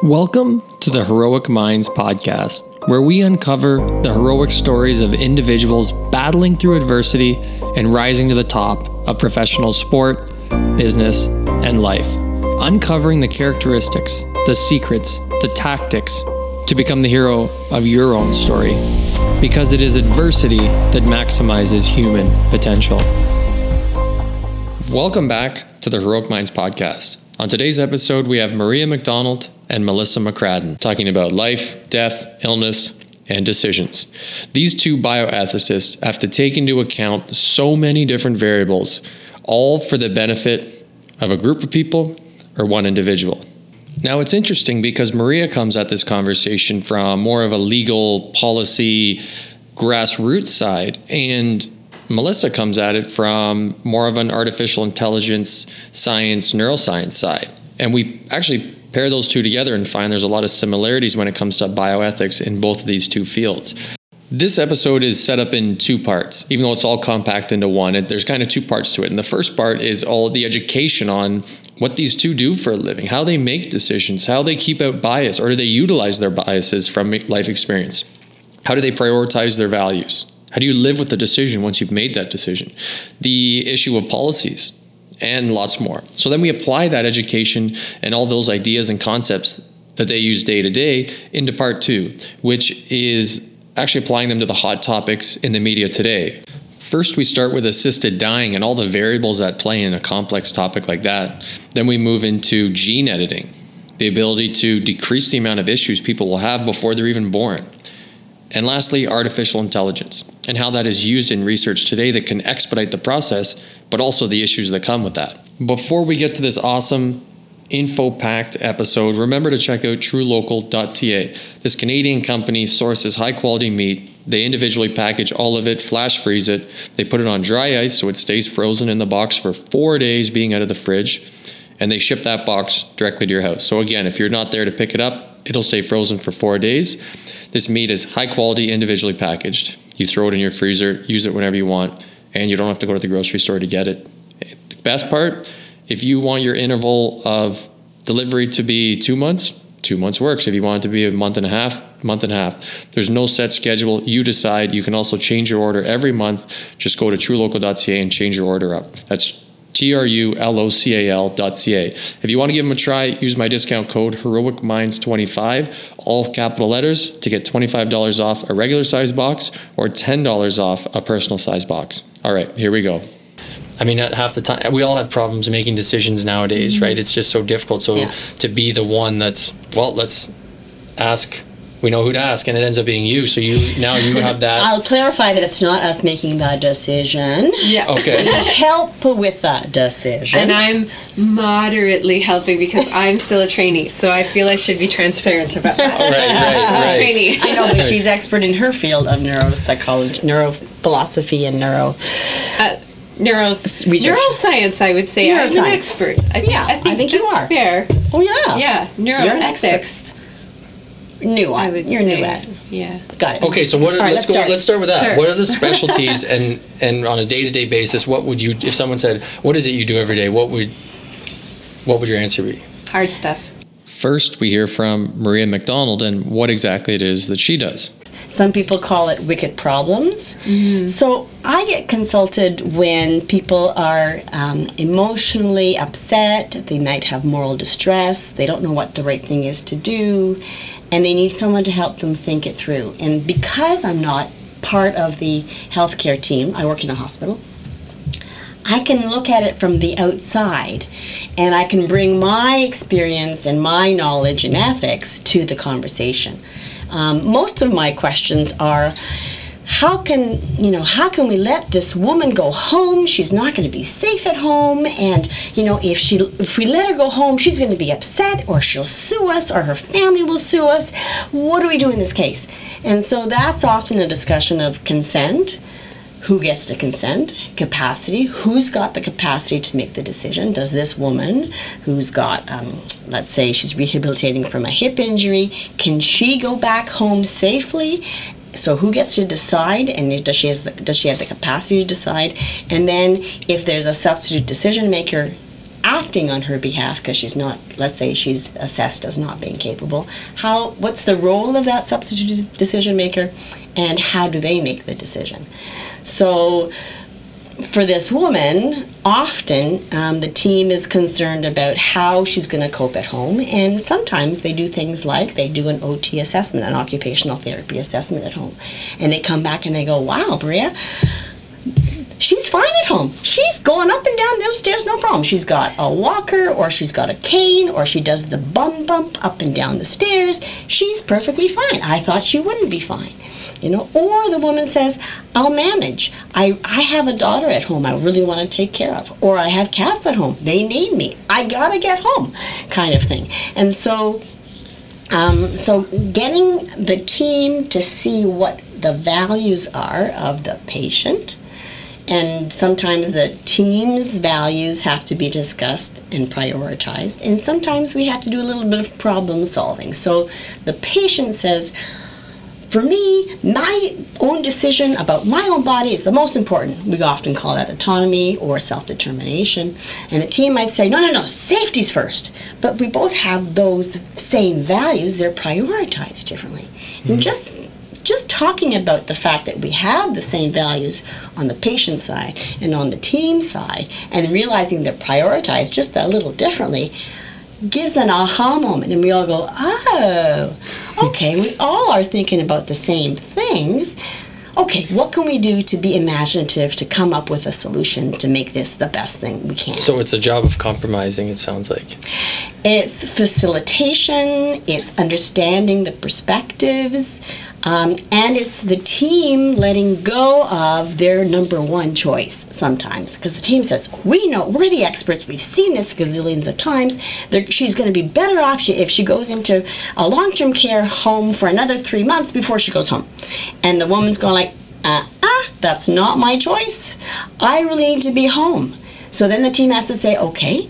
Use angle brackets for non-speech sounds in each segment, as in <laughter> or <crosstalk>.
Welcome to the Heroic Minds podcast, where we uncover the heroic stories of individuals battling through adversity and rising to the top of professional sport, business, and life. Uncovering the characteristics, the secrets, the tactics to become the hero of your own story. Because it is adversity that maximizes human potential. Welcome back to the Heroic Minds podcast. On today's episode, we have Maria McDonald and Melissa McCradden talking about life, death, illness, and decisions. These two bioethicists have to take into account so many different variables, all for the benefit of a group of people or one individual. Now, it's interesting because Maria comes at this conversation from more of a legal policy grassroots side, and Melissa comes at it from more of an artificial intelligence, science, neuroscience side. And we actually pair those two together and find there's a lot of similarities when it comes to bioethics in both of these two fields. This episode is set up in two parts, even though it's all compact into one. It, there's kind of two parts to it. And the first part is all the education on what these two do for a living, how they make decisions, how they keep out bias, or do they utilize their biases from life experience? How do they prioritize their values? How do you live with the decision once you've made that decision? The issue of policies and lots more. So then we apply that education and all those ideas and concepts that they use day to day into part two, which is actually applying them to the hot topics in the media today. First, we start with assisted dying and all the variables that play in a complex topic like that. Then we move into gene editing, the ability to decrease the amount of issues people will have before they're even born. And lastly, artificial intelligence and how that is used in research today that can expedite the process, but also the issues that come with that. Before we get to this awesome info packed episode, remember to check out trulocal.ca. This Canadian company sources high quality meat. They individually package all of it, flash freeze it. They put it on dry ice so it stays frozen in the box for four days being out of the fridge. And they ship that box directly to your house. So, again, if you're not there to pick it up, it'll stay frozen for four days. This meat is high quality, individually packaged. You throw it in your freezer, use it whenever you want, and you don't have to go to the grocery store to get it. The best part, if you want your interval of delivery to be two months, two months works. If you want it to be a month and a half, month and a half. There's no set schedule. You decide. You can also change your order every month. Just go to trulocal.ca and change your order up. That's T-R-U-L-O-C-A-L.ca. If you want to give them a try, use my discount code HeroicMinds25, all capital letters, to get $25 off a regular size box or $10 off a personal size box. All right, here we go. I mean, half the time, we all have problems making decisions nowadays, mm-hmm. right? It's just so difficult. So Yeah. to be the one that's, well, let's ask, we know who to ask, and it ends up being you. So you now you have that. <laughs> I'll clarify that it's not us making the decision. Yeah. Okay. <laughs> Help with that decision. And I'm moderately helping because I'm still a trainee, so I feel I should be transparent about that. <laughs> right, right, right. Trainee. I know, but she's expert in her field of neuropsychology, neurophilosophy, and neuro. Uh, neuro, Research. neuroscience, I would say. I'm an Neuroscience. expert. I think, Yeah, I think, I think you are. fair. Oh yeah. Yeah, You're an neuroethics. New I at. would You're say. new at. Yeah. Got it. Okay, so what? Are, All right, let's, go. start. Let's start with that. Sure. What are the specialties, <laughs> and and on a day to day basis, what would you? If someone said, "What is it you do every day?" What would what would your answer be? Hard stuff. First, we hear from Maria McDonald and what exactly it is that she does. Some people call it wicked problems. So I get consulted when people are um, emotionally upset, they might have moral distress, they don't know what the right thing is to do, and they need someone to help them think it through. And because I'm not part of the healthcare team, I work in a hospital. I can look at it from the outside and I can bring my experience and my knowledge and ethics to the conversation. Um, most of my questions are how can you know how can we let this woman go home? She's not going to be safe at home and you know if she if we let her go home she's going to be upset or she'll sue us or her family will sue us. What do we do in this case? And so that's often a discussion of consent. Who gets to consent, capacity, who's got the capacity to make the decision. Does this woman, who's got, um, let's say she's rehabilitating from a hip injury, can she go back home safely? So who gets to decide, and does she has the, does she have the capacity to decide? And then if there's a substitute decision maker acting on her behalf because she's not, let's say she's assessed as not being capable, how, what's the role of that substitute decision maker and how do they make the decision? So, for this woman, often um, the team is concerned about how she's going to cope at home, and sometimes they do things like they do an OT assessment, an occupational therapy assessment at home, and they come back and they go, "Wow, Maria." She's fine at home. She's going up and down those stairs, no problem. She's got a walker, or she's got a cane, or she does the bum bump up and down the stairs. She's perfectly fine. I thought she wouldn't be fine you know or the woman says i'll manage i i have a daughter at home i really want to take care of or i have cats at home they need me i gotta get home kind of thing and so um, so getting the team to see what the values are of the patient and sometimes the team's values have to be discussed and prioritized and sometimes we have to do a little bit of problem solving so the patient says for me, my own decision about my own body is the most important. We often call that autonomy or self determination. And the team might say, no, no, no, safety's first. But we both have those same values, they're prioritized differently. Mm-hmm. And just just talking about the fact that we have the same values on the patient side and on the team side and realizing they're prioritized just a little differently gives an aha moment and we all go, oh, okay, we all are thinking about the same things. Okay, what can we do to be imaginative to come up with a solution to make this the best thing we can? So it's a job of compromising, it sounds like. It's facilitation, it's understanding the perspectives, um, and it's the team letting go of their number one choice sometimes. Because the team says, We know, we're the experts, we've seen this gazillions of times. They're, she's going to be better off if she goes into a long term care home for another three months before she goes home. And the woman's going, like, uh uh, that's not my choice. I really need to be home. So then the team has to say, Okay,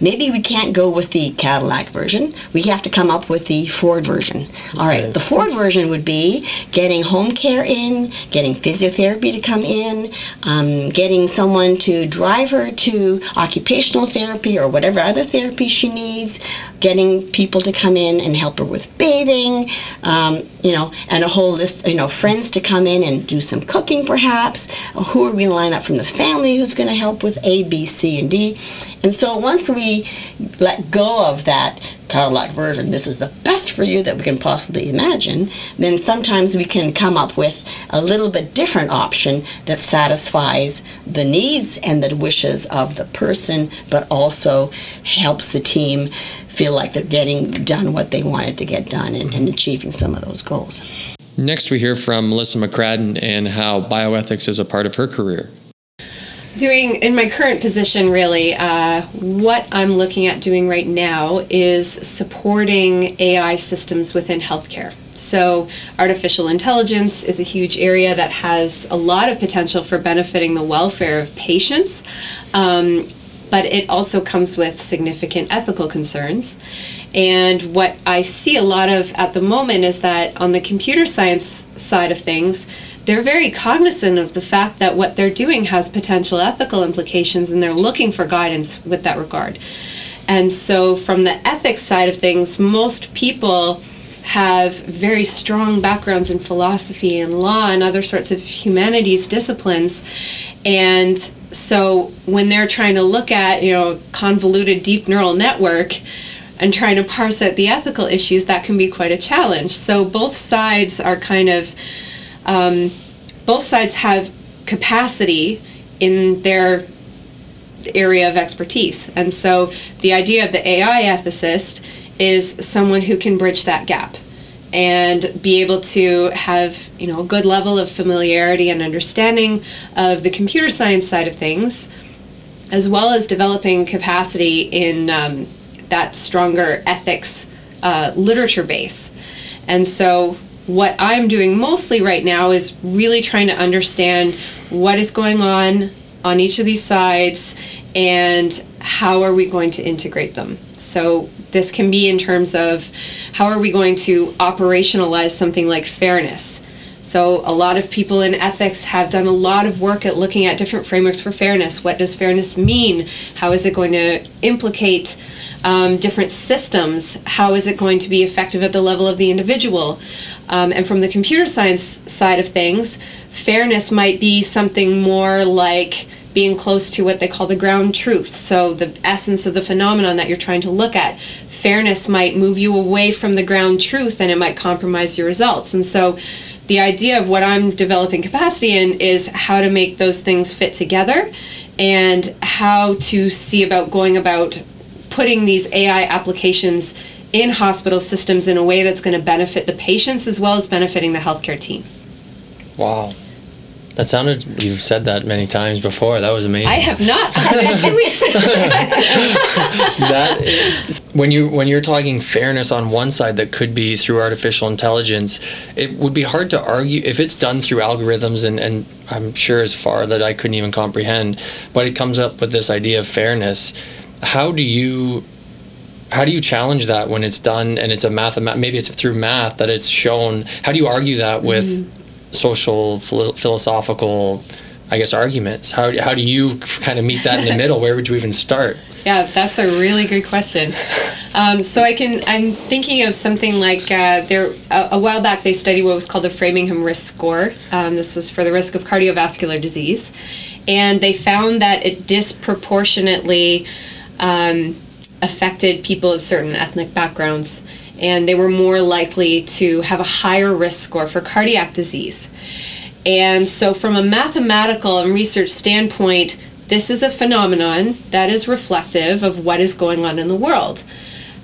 maybe we can't go with the Cadillac version. We have to come up with the Ford version. All right, the Ford version would be getting home care in, getting physiotherapy to come in, um, getting someone to drive her to occupational therapy or whatever other therapy she needs, getting people to come in and help her with bathing, um, you know, and a whole list, you know, friends to come in and do some cooking perhaps. Who are we going to line up from the family who's going to help with A, B, C, and D? And so once we let go of that Cadillac version, this is the best for you that we can possibly imagine, then sometimes we can come up with a little bit different option that satisfies the needs and the wishes of the person, but also helps the team feel like they're getting done what they wanted to get done and, and achieving some of those goals. Next, we hear from Melissa McCradden and how bioethics is a part of her career. Doing in my current position, really, uh, what I'm looking at doing right now is supporting AI systems within healthcare. So, artificial intelligence is a huge area that has a lot of potential for benefiting the welfare of patients. Um, but it also comes with significant ethical concerns. And what I see a lot of at the moment is that on the computer science side of things, they're very cognizant of the fact that what they're doing has potential ethical implications and they're looking for guidance with that regard. And so, from the ethics side of things, most people have very strong backgrounds in philosophy and law and other sorts of humanities disciplines. And so when they're trying to look at you know convoluted deep neural network and trying to parse out the ethical issues that can be quite a challenge. So both sides are kind of um, both sides have capacity in their area of expertise. And so the idea of the ai ethicist is someone who can bridge that gap and be able to have you know a good level of familiarity and understanding of the computer science side of things as well as developing capacity in um, that stronger ethics uh, literature base. And so what i'm doing mostly right now is really trying to understand what is going on on each of these sides and how are we going to integrate them. So this can be in terms of how are we going to operationalize something like fairness. So, a lot of people in ethics have done a lot of work at looking at different frameworks for fairness. What does fairness mean? How is it going to implicate um, different systems? How is it going to be effective at the level of the individual? Um, and from the computer science side of things, fairness might be something more like being close to what they call the ground truth. So, the essence of the phenomenon that you're trying to look at. Fairness might move you away from the ground truth and it might compromise your results. And so, the idea of what I'm developing capacity in is how to make those things fit together and how to see about going about putting these AI applications in hospital systems in a way that's going to benefit the patients as well as benefiting the healthcare team. Wow. That sounded. You've said that many times before. That was amazing. I have not. <laughs> two weeks. <laughs> that is, when you when you're talking fairness on one side that could be through artificial intelligence, it would be hard to argue if it's done through algorithms and and I'm sure as far that I couldn't even comprehend. But it comes up with this idea of fairness. How do you how do you challenge that when it's done and it's a math maybe it's through math that it's shown how do you argue that with mm-hmm. Social philosophical I guess arguments. How, how do you kind of meet that in the middle? Where would you even start? <laughs> Yeah, that's a really good question. Um, so I can I'm thinking of something like uh, there a, a, while back they studied what was called the Framingham Risk Score. Um, this was for the risk of cardiovascular disease, and they found that it disproportionately um, affected people of certain ethnic backgrounds, and they were more likely to have a higher risk score for cardiac disease. And so, from a mathematical and research standpoint, this is a phenomenon that is reflective of what is going on in the world.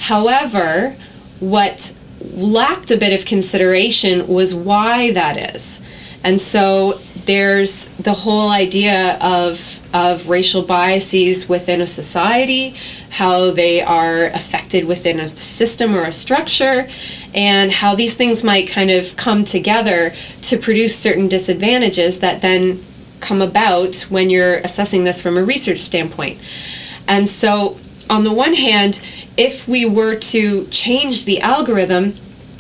However, what lacked a bit of consideration was why that is. And so there's the whole idea of of racial biases within a society, how they are affected within a system or a structure, and how these things might kind of come together to produce certain disadvantages that then come about when you're assessing this from a research standpoint. And so, on the one hand, if we were to change the algorithm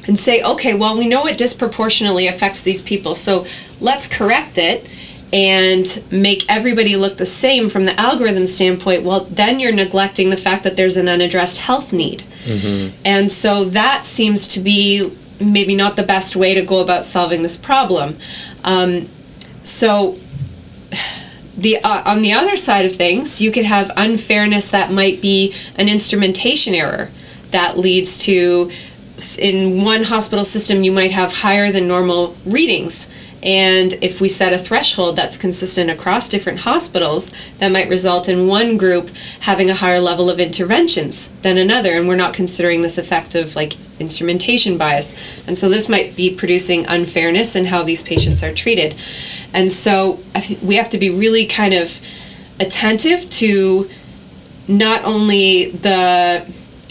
and say, okay, well, we know it disproportionately affects these people, so let's correct it and make everybody look the same from the algorithm standpoint, well, then you're neglecting the fact that there's an unaddressed health need. Mm-hmm. And so that seems to be maybe not the best way to go about solving this problem. Um, so, <sighs> the uh, on the other side of things, you could have unfairness that might be an instrumentation error that leads to in one hospital system you might have higher than normal readings and if we set a threshold that's consistent across different hospitals, that might result in one group having a higher level of interventions than another. And we're not considering this effect of like instrumentation bias. And so this might be producing unfairness in how these patients are treated. And so I think we have to be really kind of attentive to not only the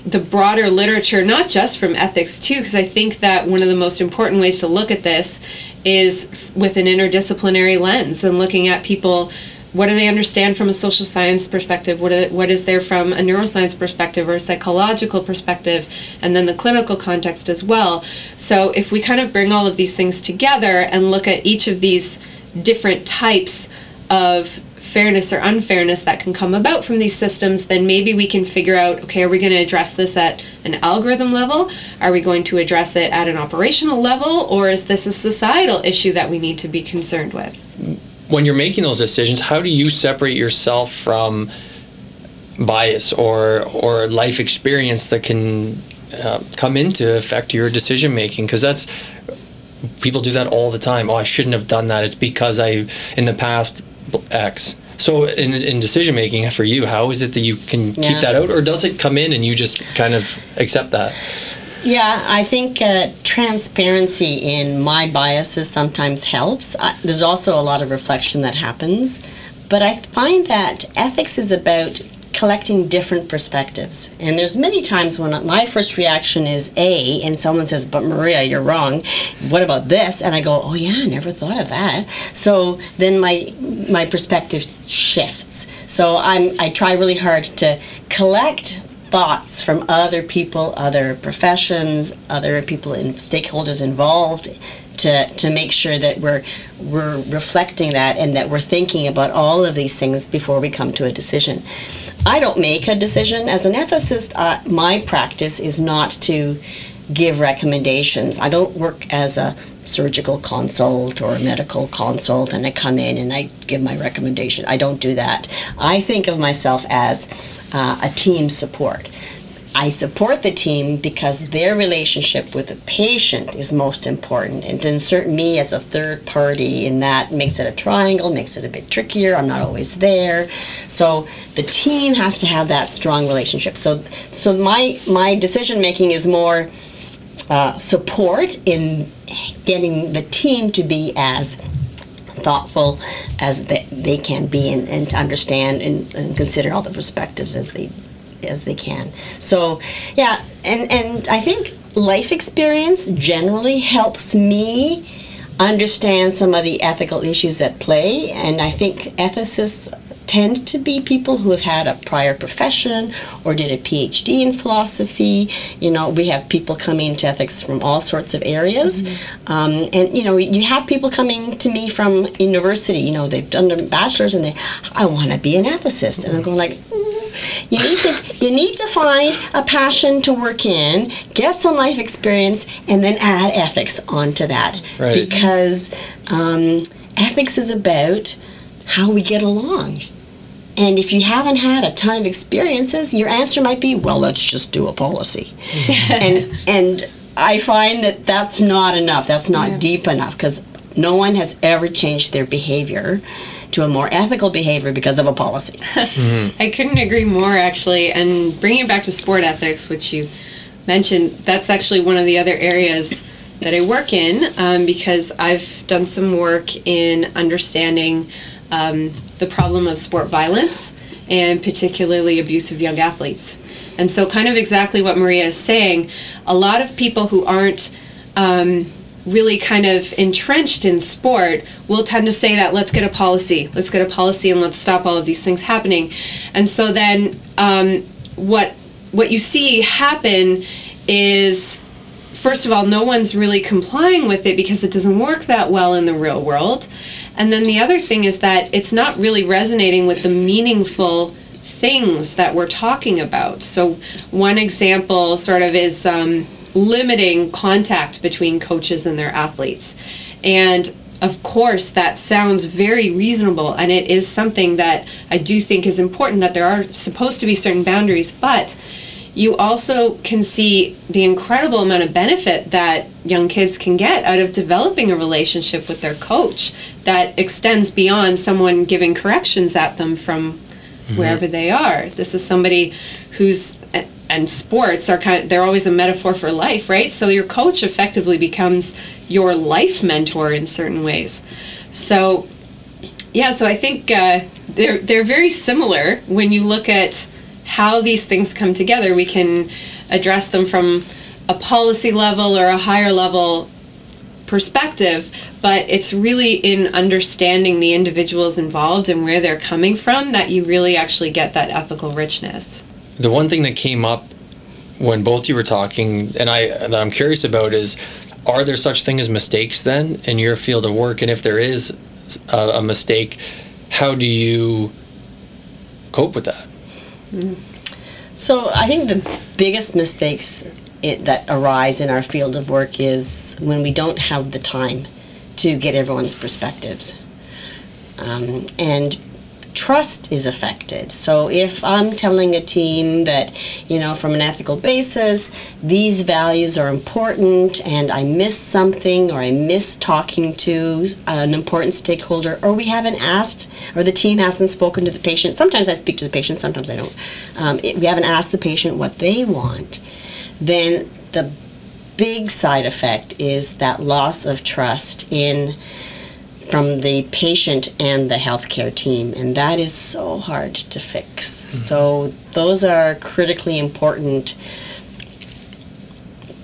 the broader literature, not just from ethics too, because I think that one of the most important ways to look at this is with an interdisciplinary lens and looking at people what do they understand from a social science perspective? What, what is there from a neuroscience perspective or a psychological perspective? And then the clinical context as well. So if we kind of bring all of these things together and look at each of these different types of fairness or unfairness that can come about from these systems, then maybe we can figure out okay, are we going to address this at an algorithm level? Are we going to address it at an operational level? Or is this a societal issue that we need to be concerned with? When you're making those decisions, how do you separate yourself from bias or, or life experience that can uh, come in to affect your decision making? Because that's people do that all the time. Oh, I shouldn't have done that. It's because I, in the past, X. So in, in decision making for you, how is it that you can yeah. keep that out, or does it come in and you just kind of accept that? Yeah, I think uh, transparency in my biases sometimes helps. I, there's also a lot of reflection that happens, but I find that ethics is about collecting different perspectives. And there's many times when my first reaction is A, and someone says, "But Maria, you're wrong. What about this?" And I go, "Oh yeah, I never thought of that." So then my my perspective shifts. So I'm I try really hard to collect thoughts from other people, other professions, other people and stakeholders involved to, to make sure that we're we're reflecting that and that we're thinking about all of these things before we come to a decision. I don't make a decision as an ethicist. My practice is not to give recommendations. I don't work as a surgical consult or a medical consult and I come in and I give my recommendation. I don't do that. I think of myself as uh, a team support. I support the team because their relationship with the patient is most important. And to insert me as a third party in that makes it a triangle, makes it a bit trickier. I'm not always there. So the team has to have that strong relationship. So so my my decision making is more uh, support in getting the team to be as thoughtful as they, they can be and, and to understand and, and consider all the perspectives as they as they can. So, yeah, and and I think life experience generally helps me understand some of the ethical issues at play, and I think ethicists tend to be people who have had a prior profession or did a PhD in philosophy. You know, we have people coming to ethics from all sorts of areas. Mm-hmm. Um, and, you know, you have people coming to me from university, you know, they've done their bachelor's and they, I want to be an ethicist. And I'm going like, mm, you need to you need to find a passion to work in, get some life experience, and then add ethics onto that. Right. Because um, ethics is about how we get along. And if you haven't had a ton of experiences, your answer might be, "Well, let's just do a policy." <laughs> and and I find that that's not enough. That's not yeah. deep enough because no one has ever changed their behavior to a more ethical behavior because of a policy. mm-hmm. <laughs> I couldn't agree more, actually. And bringing it back to sport ethics, which you mentioned, that's actually one of the other areas that I work in um, because I've done some work in understanding um, the problem of sport violence and particularly abuse of young athletes. And so, kind of exactly what Maria is saying, a lot of people who aren't um, really kind of entrenched in sport will tend to say that let's get a policy, let's get a policy, and let's stop all of these things happening. And so then, um, what what you see happen is first of all, no one's really complying with it because it doesn't work that well in the real world. And then the other thing is that it's not really resonating with the meaningful things that we're talking about. So, one example sort of is um, limiting contact between coaches and their athletes. And of course, that sounds very reasonable, and it is something that I do think is important that there are supposed to be certain boundaries, but you also can see the incredible amount of benefit that young kids can get out of developing a relationship with their coach that extends beyond someone giving corrections at them from mm-hmm. wherever they are. This is somebody who's and sports are kind of, they're always a metaphor for life, right? So your coach effectively becomes your life mentor in certain ways. So yeah, so I think uh, they're they're very similar when you look at how these things come together, we can address them from a policy level or a higher level perspective, but it's really in understanding the individuals involved and where they're coming from that you really actually get that ethical richness. The one thing that came up when both you were talking, and I that I'm curious about is, are there such thing as mistakes then in your field of work? And if there is a, a mistake, how do you cope with that? So I think the biggest mistakes it, that arise in our field of work is when we don't have the time to get everyone's perspectives. Um, and trust is affected. So if I'm telling a team that, you know, from an ethical basis, these values are important and I miss something or I miss talking to an important stakeholder or we haven't asked or the team hasn't spoken to the patient. Sometimes I speak to the patient, sometimes I don't. Um, it, we haven't asked the patient what they want. Then the big side effect is that loss of trust in from the patient and the healthcare team, and that is so hard to fix. Mm-hmm. So, those are critically important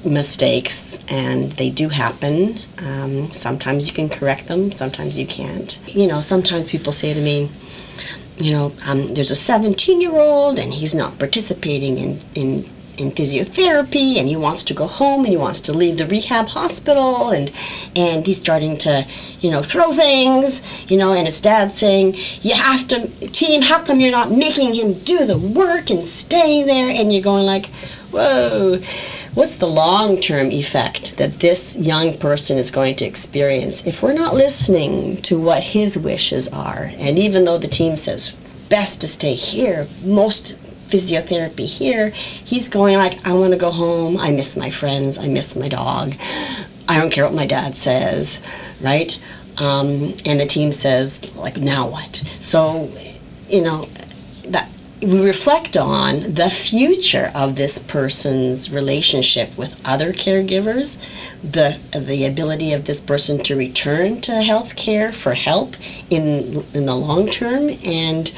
mistakes, and they do happen. Um, sometimes you can correct them, sometimes you can't. You know, sometimes people say to me, you know, um, there's a 17 year old and he's not participating in, in in physiotherapy and he wants to go home and he wants to leave the rehab hospital and and he's starting to you know throw things you know and his dad's saying you have to team how come you're not making him do the work and stay there? And you're going like whoa what's the long-term effect that this young person is going to experience if we're not listening to what his wishes are? And even though the team says best to stay here most physiotherapy here, he's going like, I want to go home. I miss my friends. I miss my dog. I don't care what my dad says, right? Um, and the team says, like, now what? So, you know, that we reflect on the future of this person's relationship with other caregivers, the the ability of this person to return to health care for help in in the long term, and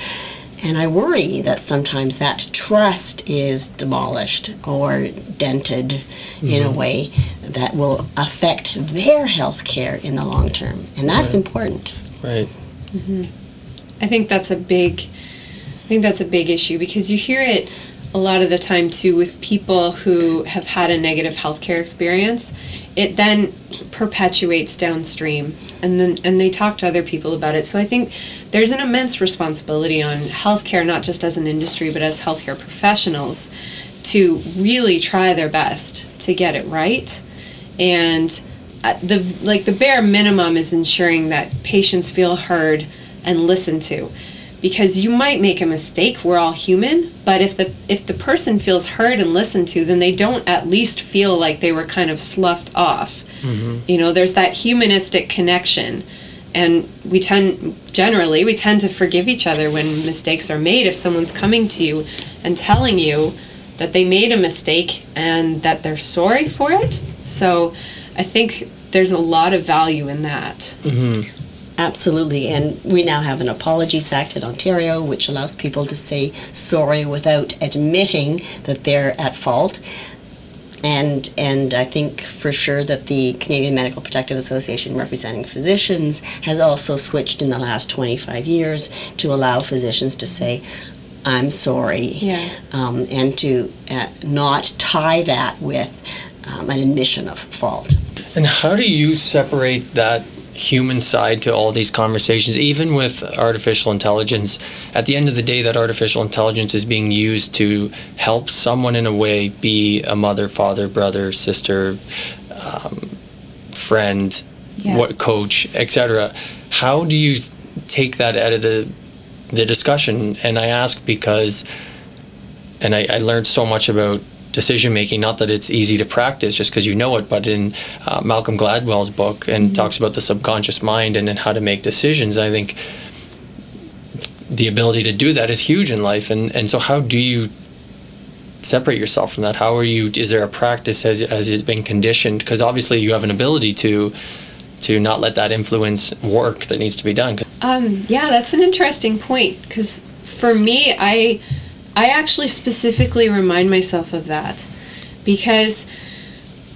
and I worry that sometimes that trust is demolished or dented mm-hmm. in a mm-hmm. way that will affect their health care in the long term. And that's right. important. Right. Mm-hmm. I think that's a big I think that's a big issue because you hear it a lot of the time too with people who have had a negative healthcare experience. It then perpetuates downstream and then and they talk to other people about it. So I think there's an immense responsibility on healthcare, not just as an industry, but as healthcare professionals, to really try their best to get it right. And uh, the like the bare minimum is ensuring that patients feel heard and listened to because you might make a mistake we're all human but if the if the person feels heard and listened to then they don't at least feel like they were kind of sloughed off mm-hmm. you know there's that humanistic connection. And we tend generally we tend to forgive each other when mistakes are made. If someone's coming to you and telling you that they made a mistake and that they're sorry for it. So i think there's a lot of value in that. Mm-hmm. absolutely. And we now have an apologies act in ontario which allows people to say sorry without admitting that they're at fault and and I think for sure that the Canadian Medical Protective Association representing physicians has also switched in the last 25 years to allow physicians to say I'm sorry yeah. um, and to uh, not tie that with um, an admission of fault. And how do you separate that human side to all these conversations, even with artificial intelligence. At the end of the day, that artificial intelligence is being used to help someone in a way be a mother, father, brother, sister, um, friend, yeah. what coach, etc. How do you take that out of the the discussion? And I ask because, and I, I learned so much about decision making. Not that it's easy to practice just because you know it, but in uh, Malcolm Gladwell's book and mm-hmm. talks about the subconscious mind and then how to make decisions. I think the ability to do that is huge in life. And and so how do you separate yourself from that? How are you? Is there a practice as as has been conditioned? Because obviously you have an ability to to not let that influence work that needs to be done. Um, yeah, that's an interesting point because for me, I I actually specifically remind myself of that because,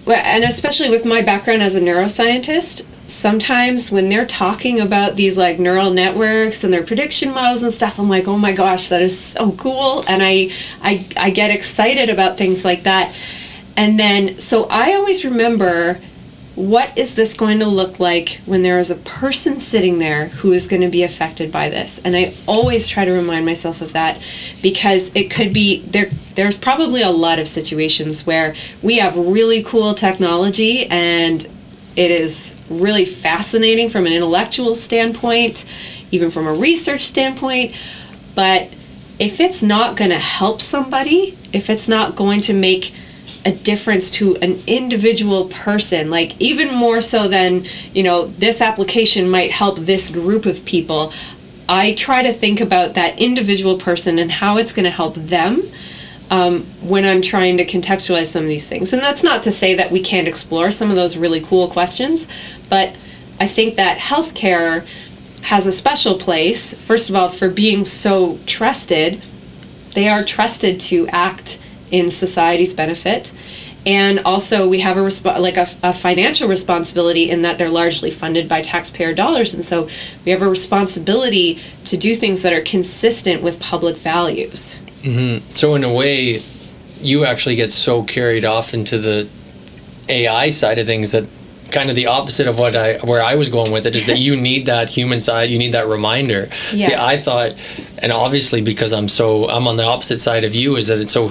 and especially with my background as a neuroscientist, sometimes when they're talking about these like neural networks and their prediction models and stuff i'm like oh my gosh that is so cool and i i, I get excited about things like that. And then so i always remember what is this going to look like when there is a person sitting there who is going to be affected by this? And i always try to remind myself of that because it could be there there's probably a lot of situations where we have really cool technology and it is really fascinating from an intellectual standpoint even from a research standpoint. But if it's not going to help somebody if it's not going to make a difference to an individual person like even more so than you know this application might help this group of people. I try to think about that individual person and how it's going to help them um, when i'm trying to contextualize some of these things. And that's not to say that we can't explore some of those really cool questions but i think that healthcare has a special place. First of all for being so trusted they are trusted to act in society's benefit. And also we have a resp- like a, a, financial responsibility in that they're largely funded by taxpayer dollars. And so we have a responsibility to do things that are consistent with public values. Mm-hmm. so in a way you actually get so carried off into the AI side of things that kind of the opposite of what I where I was going with it is that you <laughs> need that human side, you need that reminder. Yeah. See, I thought, and obviously because I'm so I'm on the opposite side of you is that it's so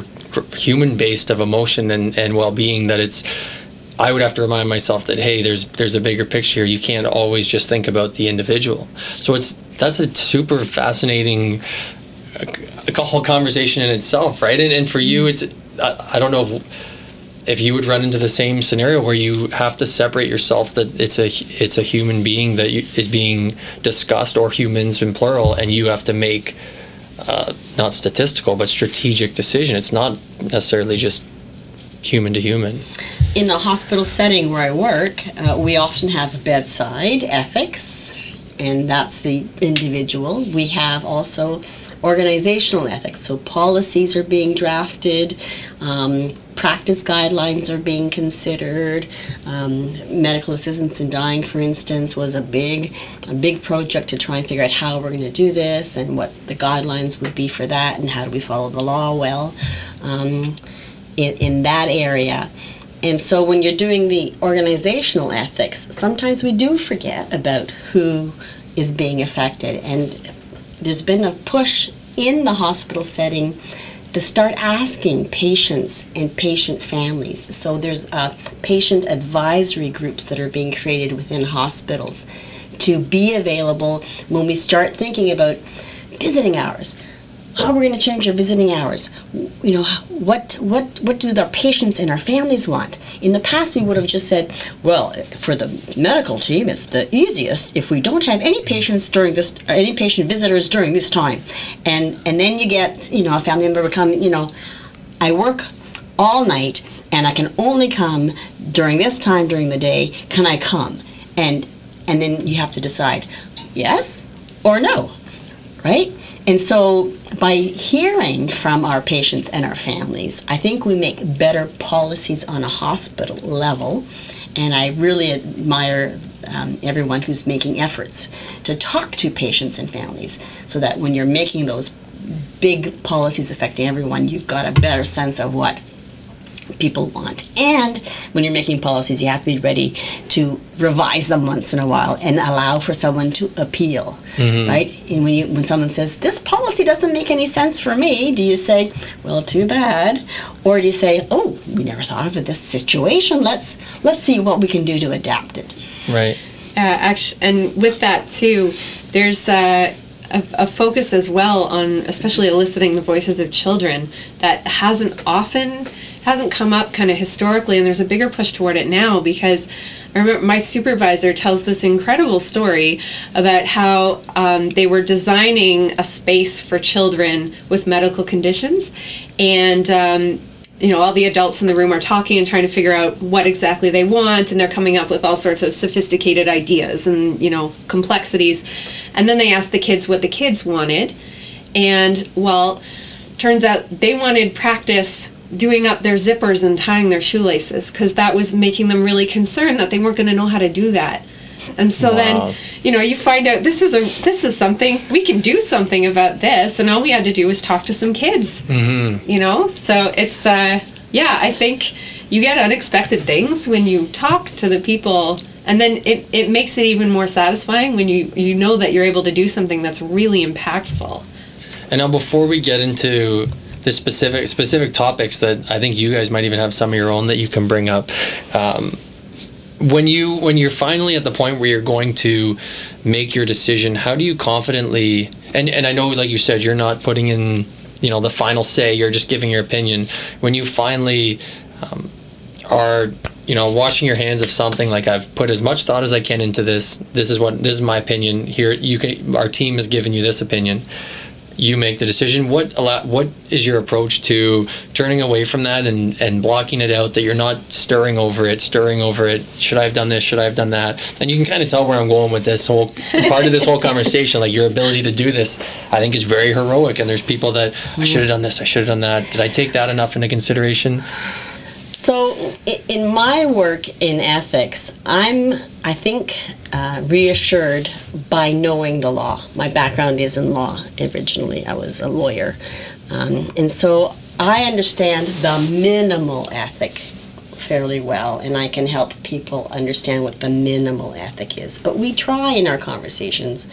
human based of emotion and and well being that it's. I would have to remind myself that hey, there's there's a bigger picture. You can't always just think about the individual. So it's that's a super fascinating a whole conversation in itself, right? And, and for you, it's I, I don't know if, if you would run into the same scenario where you have to separate yourself that it's a it's a human being that is being discussed or humans in plural, and you have to make uh, not statistical but strategic decision. It's not necessarily just human to human. In the hospital setting where I work, uh, we often have bedside ethics, and that's the individual. We have also organizational ethics. So policies are being drafted, um, practice guidelines are being considered. Um, medical assistance in dying, for instance, was a big, a big project to try and figure out how we're going to do this and what the guidelines would be for that and how do we follow the law well um, in, in that area. And so when you're doing the organizational ethics, sometimes we do forget about who is being affected. And there's been a push in the hospital setting to start asking patients and patient families. So there's uh, patient advisory groups that are being created within hospitals to be available when we start thinking about visiting hours how are we going to change our visiting hours? You know, what what what do the patients and our families want? In the past, we would have just said, well, for the medical team, it's the easiest if we don't have any patients during this, any patient visitors during this time, and and then you get, you know, a family member would come, you know, I work all night and I can only come during this time during the day. Can I come? And and then you have to decide, yes or no, right? And so, by hearing from our patients and our families, I think we make better policies on a hospital level. And I really admire um, everyone who's making efforts to talk to patients and families so that when you're making those big policies affecting everyone, you've got a better sense of what people want. And when you're making policies, you have to be ready to revise them once in a while and allow for someone to appeal, mm-hmm. right? And when you when someone says this policy doesn't make any sense for me, do you say, "Well, too bad," or do you say, "Oh, we never thought of it this situation. Let's let's see what we can do to adapt it." Right. Uh, actually, and with that too, there's uh, a, a, focus as well on especially eliciting the voices of children that hasn't often hasn't come up kind of historically, and there's a bigger push toward it now because I remember my supervisor tells this incredible story about how um, they were designing a space for children with medical conditions, and um, you know all the adults in the room are talking and trying to figure out what exactly they want, and they're coming up with all sorts of sophisticated ideas and you know complexities, and then they ask the kids what the kids wanted, and well, turns out they wanted practice doing up their zippers and tying their shoelaces because that was making them really concerned that they weren't going to know how to do that. And so wow. then, you know, you find out this is a this is something we can do something about this, and all we had to do was talk to some kids. Mm-hmm. You know, so it's uh, yeah, I think you get unexpected things when you talk to the people and then it, it makes it even more satisfying when you you know that you're able to do something that's really impactful and now before we get into the specific specific topics that I think you guys might even have some of your own that you can bring up. Um, when you when you're finally at the point where you're going to make your decision, how do you confidently and and I know like you said you're not putting in you know the final say, you're just giving your opinion. When you finally um, are you know washing your hands of something like I've put as much thought as I can into this. This is what this is my opinion. Here you can our team has given you this opinion you make the decision. What what is your approach to turning away from that and, and blocking it out that you're not stirring over it, stirring over it? Should I have done this? Should I have done that? And you can kind of tell where I'm going with this whole part of this whole conversation. Like your ability to do this, I think is very heroic. And there's people that I mm. should have done this, I should have done that. Did I take that enough into consideration? So, in my work in ethics, I'm, I think, uh, reassured by knowing the law. My background is in law originally, I was a lawyer. Um, and so I understand the minimal ethic fairly well, and I can help people understand what the minimal ethic is. But we try in our conversations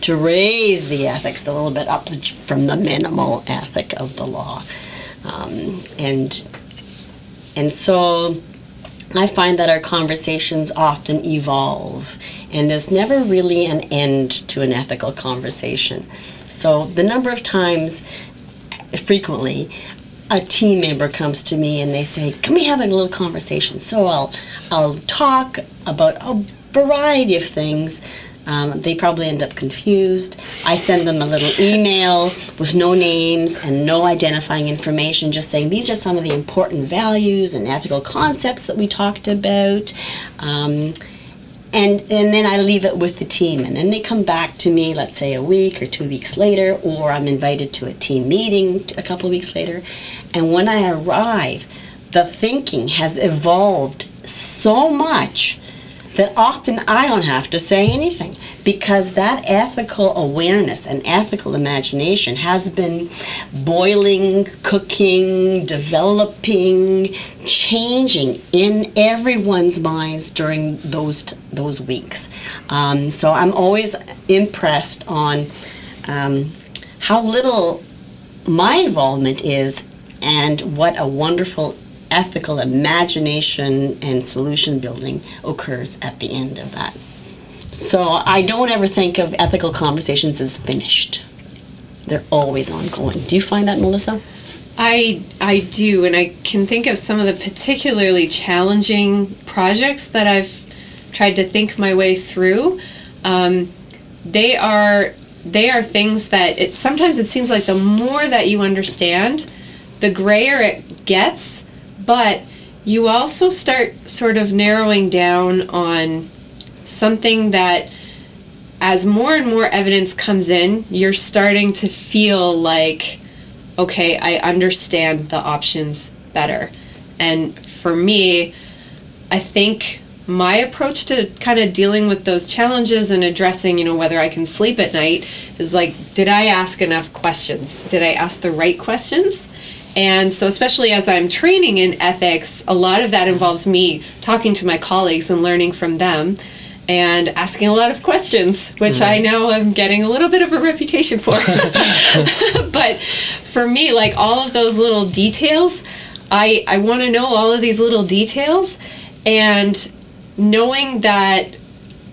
to raise the ethics a little bit up from the minimal ethic of the law, um, and and so I find that our conversations often evolve, and there's never really an end to an ethical conversation. So the number of times, frequently, a team member comes to me and they say, "Can we have a little conversation?" So I'll I'll talk about a variety of things. Um, they probably end up confused. I send them a little email with no names and no identifying information, just saying these are some of the important values and ethical concepts that we talked about. Um, and and then I leave it with the team, and then they come back to me, let's say a week or two weeks later, or I'm invited to a team meeting a couple weeks later, and when I arrive, the thinking has evolved so much that often I don't have to say anything because that ethical awareness and ethical imagination has been boiling, cooking, developing, changing in everyone's minds during those those weeks. Um, so I'm always impressed on um, how little my involvement is and what a wonderful ethical imagination and solution building occurs at the end of that. So I don't ever think of ethical conversations as finished. They're always ongoing. Do you find that, Melissa? I I do, and I can think of some of the particularly challenging projects that I've tried to think my way through. Um, they are they are things that it sometimes it seems like the more that you understand, the grayer it gets but you also start sort of narrowing down on something that as more and more evidence comes in, you're starting to feel like, okay, I understand the options better. And for me, I think my approach to kind of dealing with those challenges and addressing, you know, whether I can sleep at night is like, did I ask enough questions? Did I ask the right questions? And so, especially as I'm training in ethics, a lot of that involves me talking to my colleagues and learning from them and asking a lot of questions, which mm-hmm. I now am getting a little bit of a reputation for. <laughs> but for me, like all of those little details, I, I want to know all of these little details. And knowing that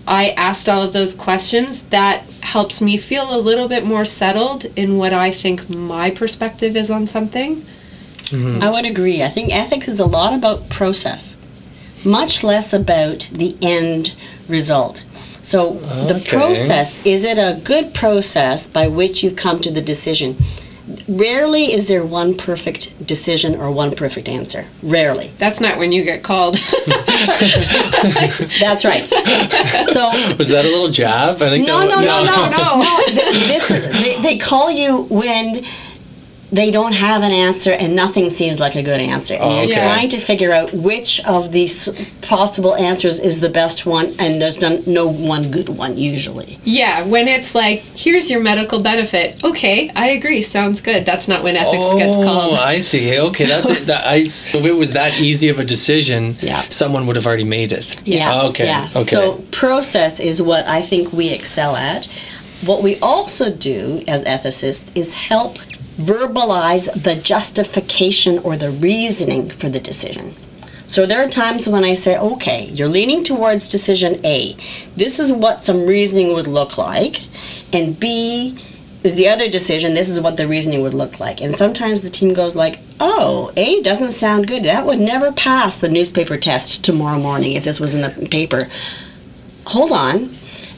I asked all of those questions, that helps me feel a little bit more settled in what I think my perspective is on something. Mm-hmm. I would agree. I think ethics is a lot about process, much less about the end result. So okay. the process is it a good process by which you come to the decision? Rarely is there one perfect decision or one perfect answer. Rarely. That's not when you get called. <laughs> That's right. So was that a little jab? I think no, no, no, no, no, <laughs> no. This, they, they call you when they don't have an answer and nothing seems like a good answer. And oh, you're trying to figure out which of these possible answers is the best one, and there's no, no one good one usually. Yeah, when it's like, here's your medical benefit. Okay, I agree, sounds good. That's not when ethics oh, gets called. Oh, I see. Okay, that's it. That, I, if it was that easy of a decision, yeah. someone would have already made it. Yeah. Ah, okay. Yeah. Okay. So, process is what I think we excel at. What we also do as ethicists is help verbalize the justification or the reasoning for the decision. So there are times when I say, okay, you're leaning towards decision A. This is what some reasoning would look like. And B is the other decision. This is what the reasoning would look like. And sometimes the team goes like, oh, A doesn't sound good. That would never pass the newspaper test tomorrow morning if this was in the paper. Hold on.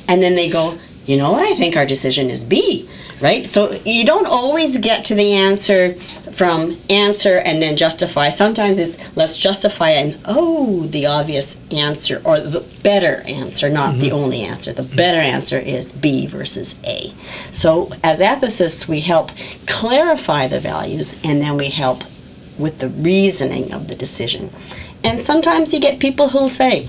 And then they go, you know what? I think our decision is B right? So you don't always get to the answer from answer and then justify. Sometimes it's let's justify and oh, the obvious answer or the better answer, not mm-hmm. the only answer. The better answer is B versus A. So as ethicists, we help clarify the values and then we help with the reasoning of the decision. And sometimes you get people who'll say,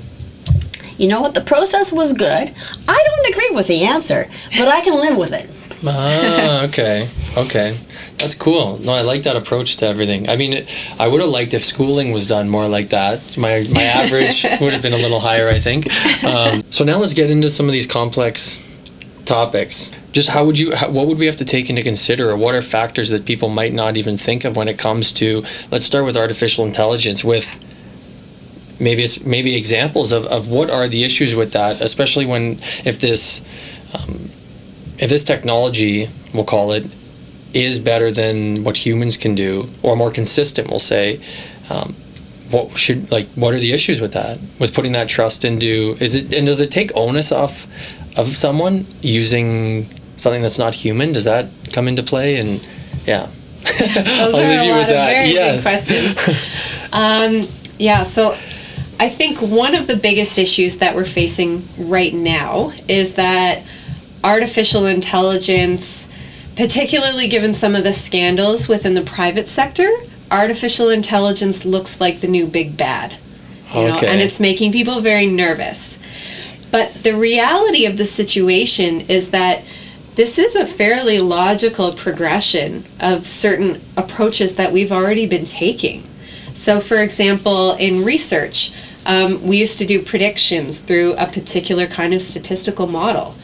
you know what, the process was good. I don't agree with the answer, but I can live with it ah, okay, okay. That's cool. No, I like that approach to everything. I mean, it, I would have liked if schooling was done more like that. My my <laughs> average would have been a little higher, I think. Um, so now let's get into some of these complex topics. Just how would you? How, what would we have to take into consider, or what are factors that people might not even think of when it comes to? Let's start with artificial intelligence. With maybe it's maybe examples of, of what are the issues with that, especially when if this um, if this technology, we'll call it, is better than what humans can do, or more consistent, we'll say. Um, what should like what are the issues with that? With putting that trust into is it and does it take onus off of someone using something that's not human? Does that come into play? And yeah. <laughs> Those are a lot of very yes. <laughs> um, yeah so i think one of the biggest issues that we're facing right now is that artificial intelligence particularly given some of the scandals within the private sector artificial intelligence looks like the new big bad. You okay. know, and it's making people very nervous. But the reality of the situation is that this is a fairly logical progression of certain approaches that we've already been taking. So, for example, in research, um, we used to do predictions through a particular kind of statistical model.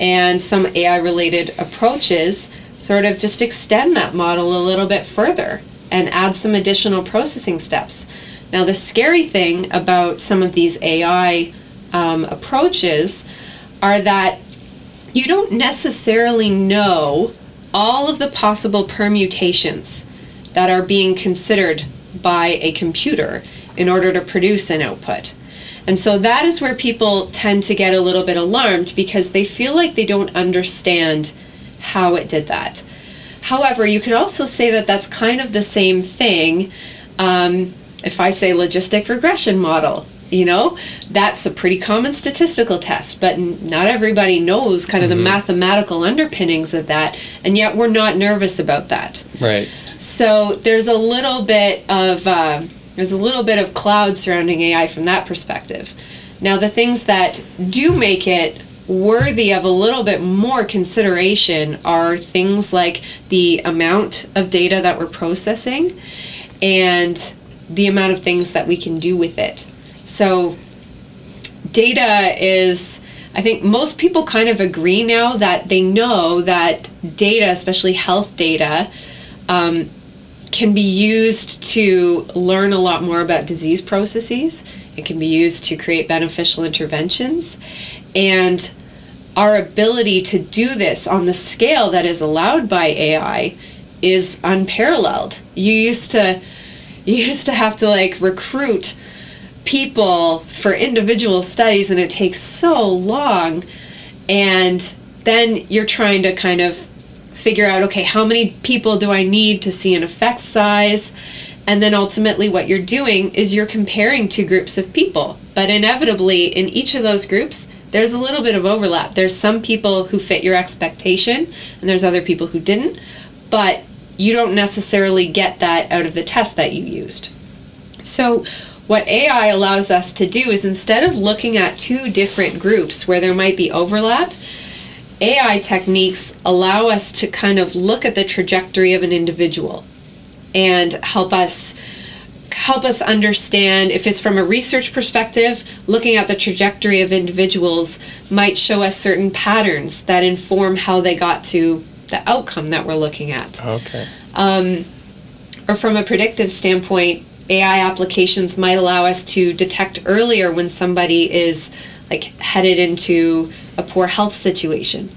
And some AI related approaches sort of just extend that model a little bit further and add some additional processing steps. Now, the scary thing about some of these AI um, approaches are that you don't necessarily know all of the possible permutations that are being considered by a computer in order to produce an output. And so that is where people tend to get a little bit alarmed because they feel like they don't understand how it did that. However, you could also say that that's kind of the same thing. Um, if I say logistic regression model, you know, that's a pretty common statistical test, but not everybody knows kind of mm-hmm. the mathematical underpinnings of that, and yet we're not nervous about that. Right. So there's a little bit of uh, there's a little bit of cloud surrounding AI from that perspective. Now, the things that do make it worthy of a little bit more consideration are things like the amount of data that we're processing and the amount of things that we can do with it. So, data is, I think most people kind of agree now that they know that data, especially health data, um, can be used to learn a lot more about disease processes. It can be used to create beneficial interventions. And our ability to do this on the scale that is allowed by AI is unparalleled. You used to <laughs> you used to have to like recruit people for individual studies and it takes so long and then you're trying to kind of figure out okay how many people do i need to see an effect size and then ultimately what you're doing is you're comparing two groups of people but inevitably in each of those groups there's a little bit of overlap. There's some people who fit your expectation, and there's other people who didn't, but you don't necessarily get that out of the test that you used. So, what AI allows us to do is instead of looking at two different groups where there might be overlap, AI techniques allow us to kind of look at the trajectory of an individual and help us help us understand if it's from a research perspective looking at the trajectory of individuals might show us certain patterns that inform how they got to the outcome that we're looking at. Okay. Um, or from a predictive standpoint ai applications might allow us to detect earlier when somebody is like headed into a poor health situation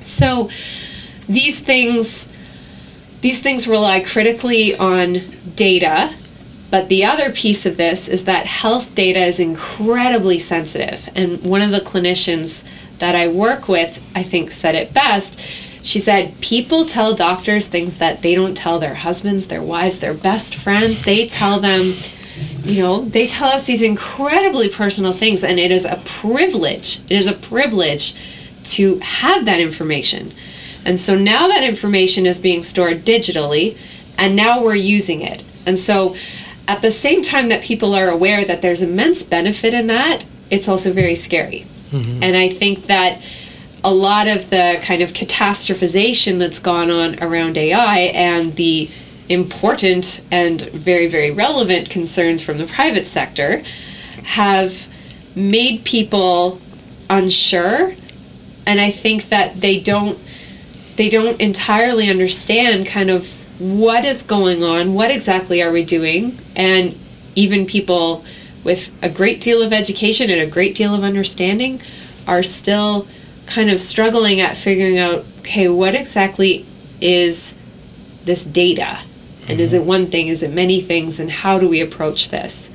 so these things these things rely critically on data, but the other piece of this is that health data is incredibly sensitive. And one of the clinicians that I work with, I think, said it best. She said, People tell doctors things that they don't tell their husbands, their wives, their best friends. They tell them, you know, they tell us these incredibly personal things, and it is a privilege. It is a privilege to have that information. And so now that information is being stored digitally, and now we're using it. And so at the same time that people are aware that there's immense benefit in that, it's also very scary. Mm-hmm. And I think that a lot of the kind of catastrophization that's gone on around AI and the important and very, very relevant concerns from the private sector have made people unsure. And I think that they don't they don't entirely understand kind of what is going on, what exactly are we doing, and even people with a great deal of education and a great deal of understanding are still kind of struggling at figuring out okay, what exactly is this data? And is it one thing? Is it many things? And how do we approach this?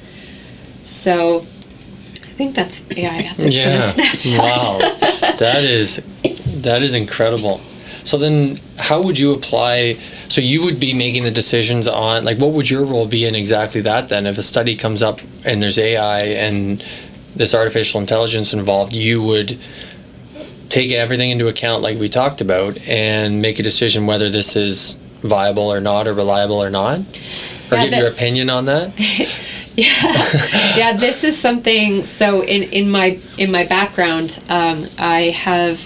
So I think that's AI ethics in a Yeah. snapshot. Wow. that is that is incredible. So then how would you apply so you would be making the decisions on like what would your role be in exactly that then if a study comes up and there's AI and this artificial intelligence involved you would take everything into account like we talked about and make a decision whether this is viable or not or reliable or not? Or Yeah, give that- your opinion on that? <laughs> Yeah. Yeah this is something so in in my in my background um, i have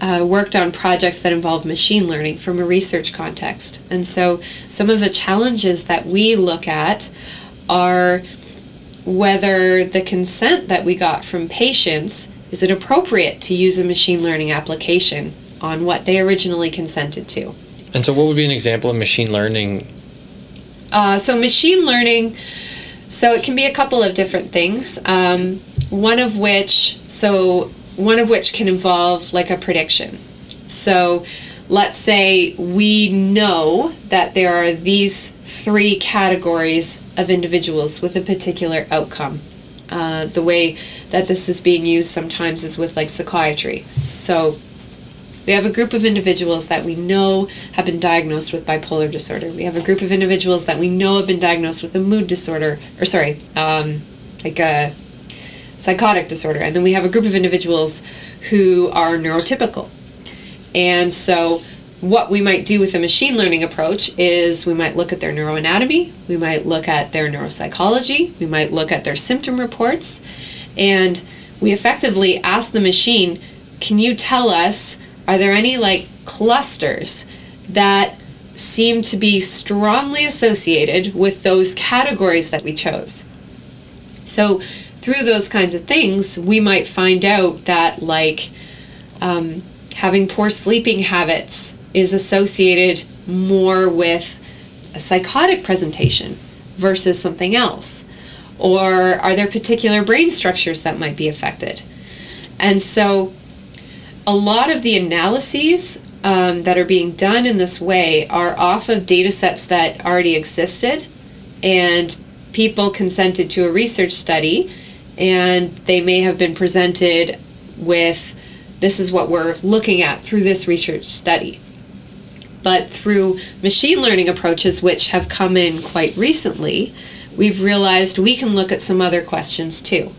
uh, worked on projects that involve machine learning from a research context. And so some of the challenges that we look at are whether the consent that we got from patients is it appropriate to use a machine learning application on what they originally consented to and so what would be an example of machine learning uh, so machine learning, so it can be a couple of different things. Um, one of which, so one of which can involve like a prediction. So let's say we know that there are these three categories of individuals with a particular outcome. Uh, the way that this is being used sometimes is with like psychiatry. So we have a group of individuals that we know have been diagnosed with bipolar disorder. We have a group of individuals that we know have been diagnosed with a mood disorder, or sorry, um, like a psychotic disorder. And then we have a group of individuals who are neurotypical. And so, what we might do with a machine learning approach is we might look at their neuroanatomy, we might look at their neuropsychology, we might look at their symptom reports, and we effectively ask the machine, can you tell us, are there any like clusters that seem to be strongly associated with those categories that we chose? So, through those kinds of things, we might find out that, like, um, having poor sleeping habits is associated more with a psychotic presentation versus something else. Or are there particular brain structures that might be affected? And so, a lot of the analyses um, that are being done in this way are off of data sets that already existed, and people consented to a research study, and they may have been presented with this is what we're looking at through this research study. But through machine learning approaches, which have come in quite recently, we've realized we can look at some other questions too.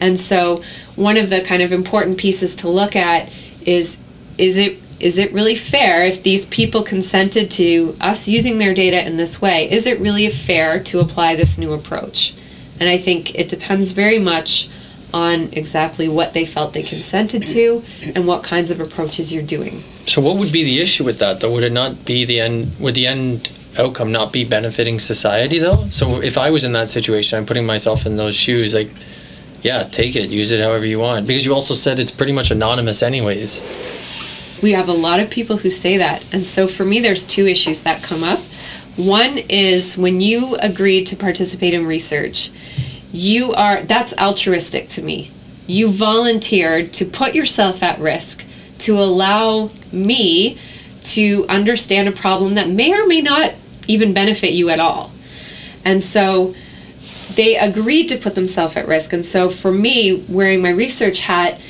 And so, one of the kind of important pieces to look at is is it is it really fair if these people consented to us using their data in this way? Is it really fair to apply this new approach? And I think it depends very much on exactly what they felt they consented to and what kinds of approaches you're doing. So what would be the issue with that though? Would it not be the end would the end outcome not be benefiting society though? So if I was in that situation, I'm putting myself in those shoes, like yeah, take it, use it however you want. Because you also said it's pretty much anonymous anyways. We have a lot of people who say that. And so for me, there's two issues that come up. One is when you agreed to participate in research, you are, that's altruistic to me. You volunteered to put yourself at risk to allow me to understand a problem that may or may not even benefit you at all. And so they agreed to put themselves at risk. And so for me, wearing my research hat,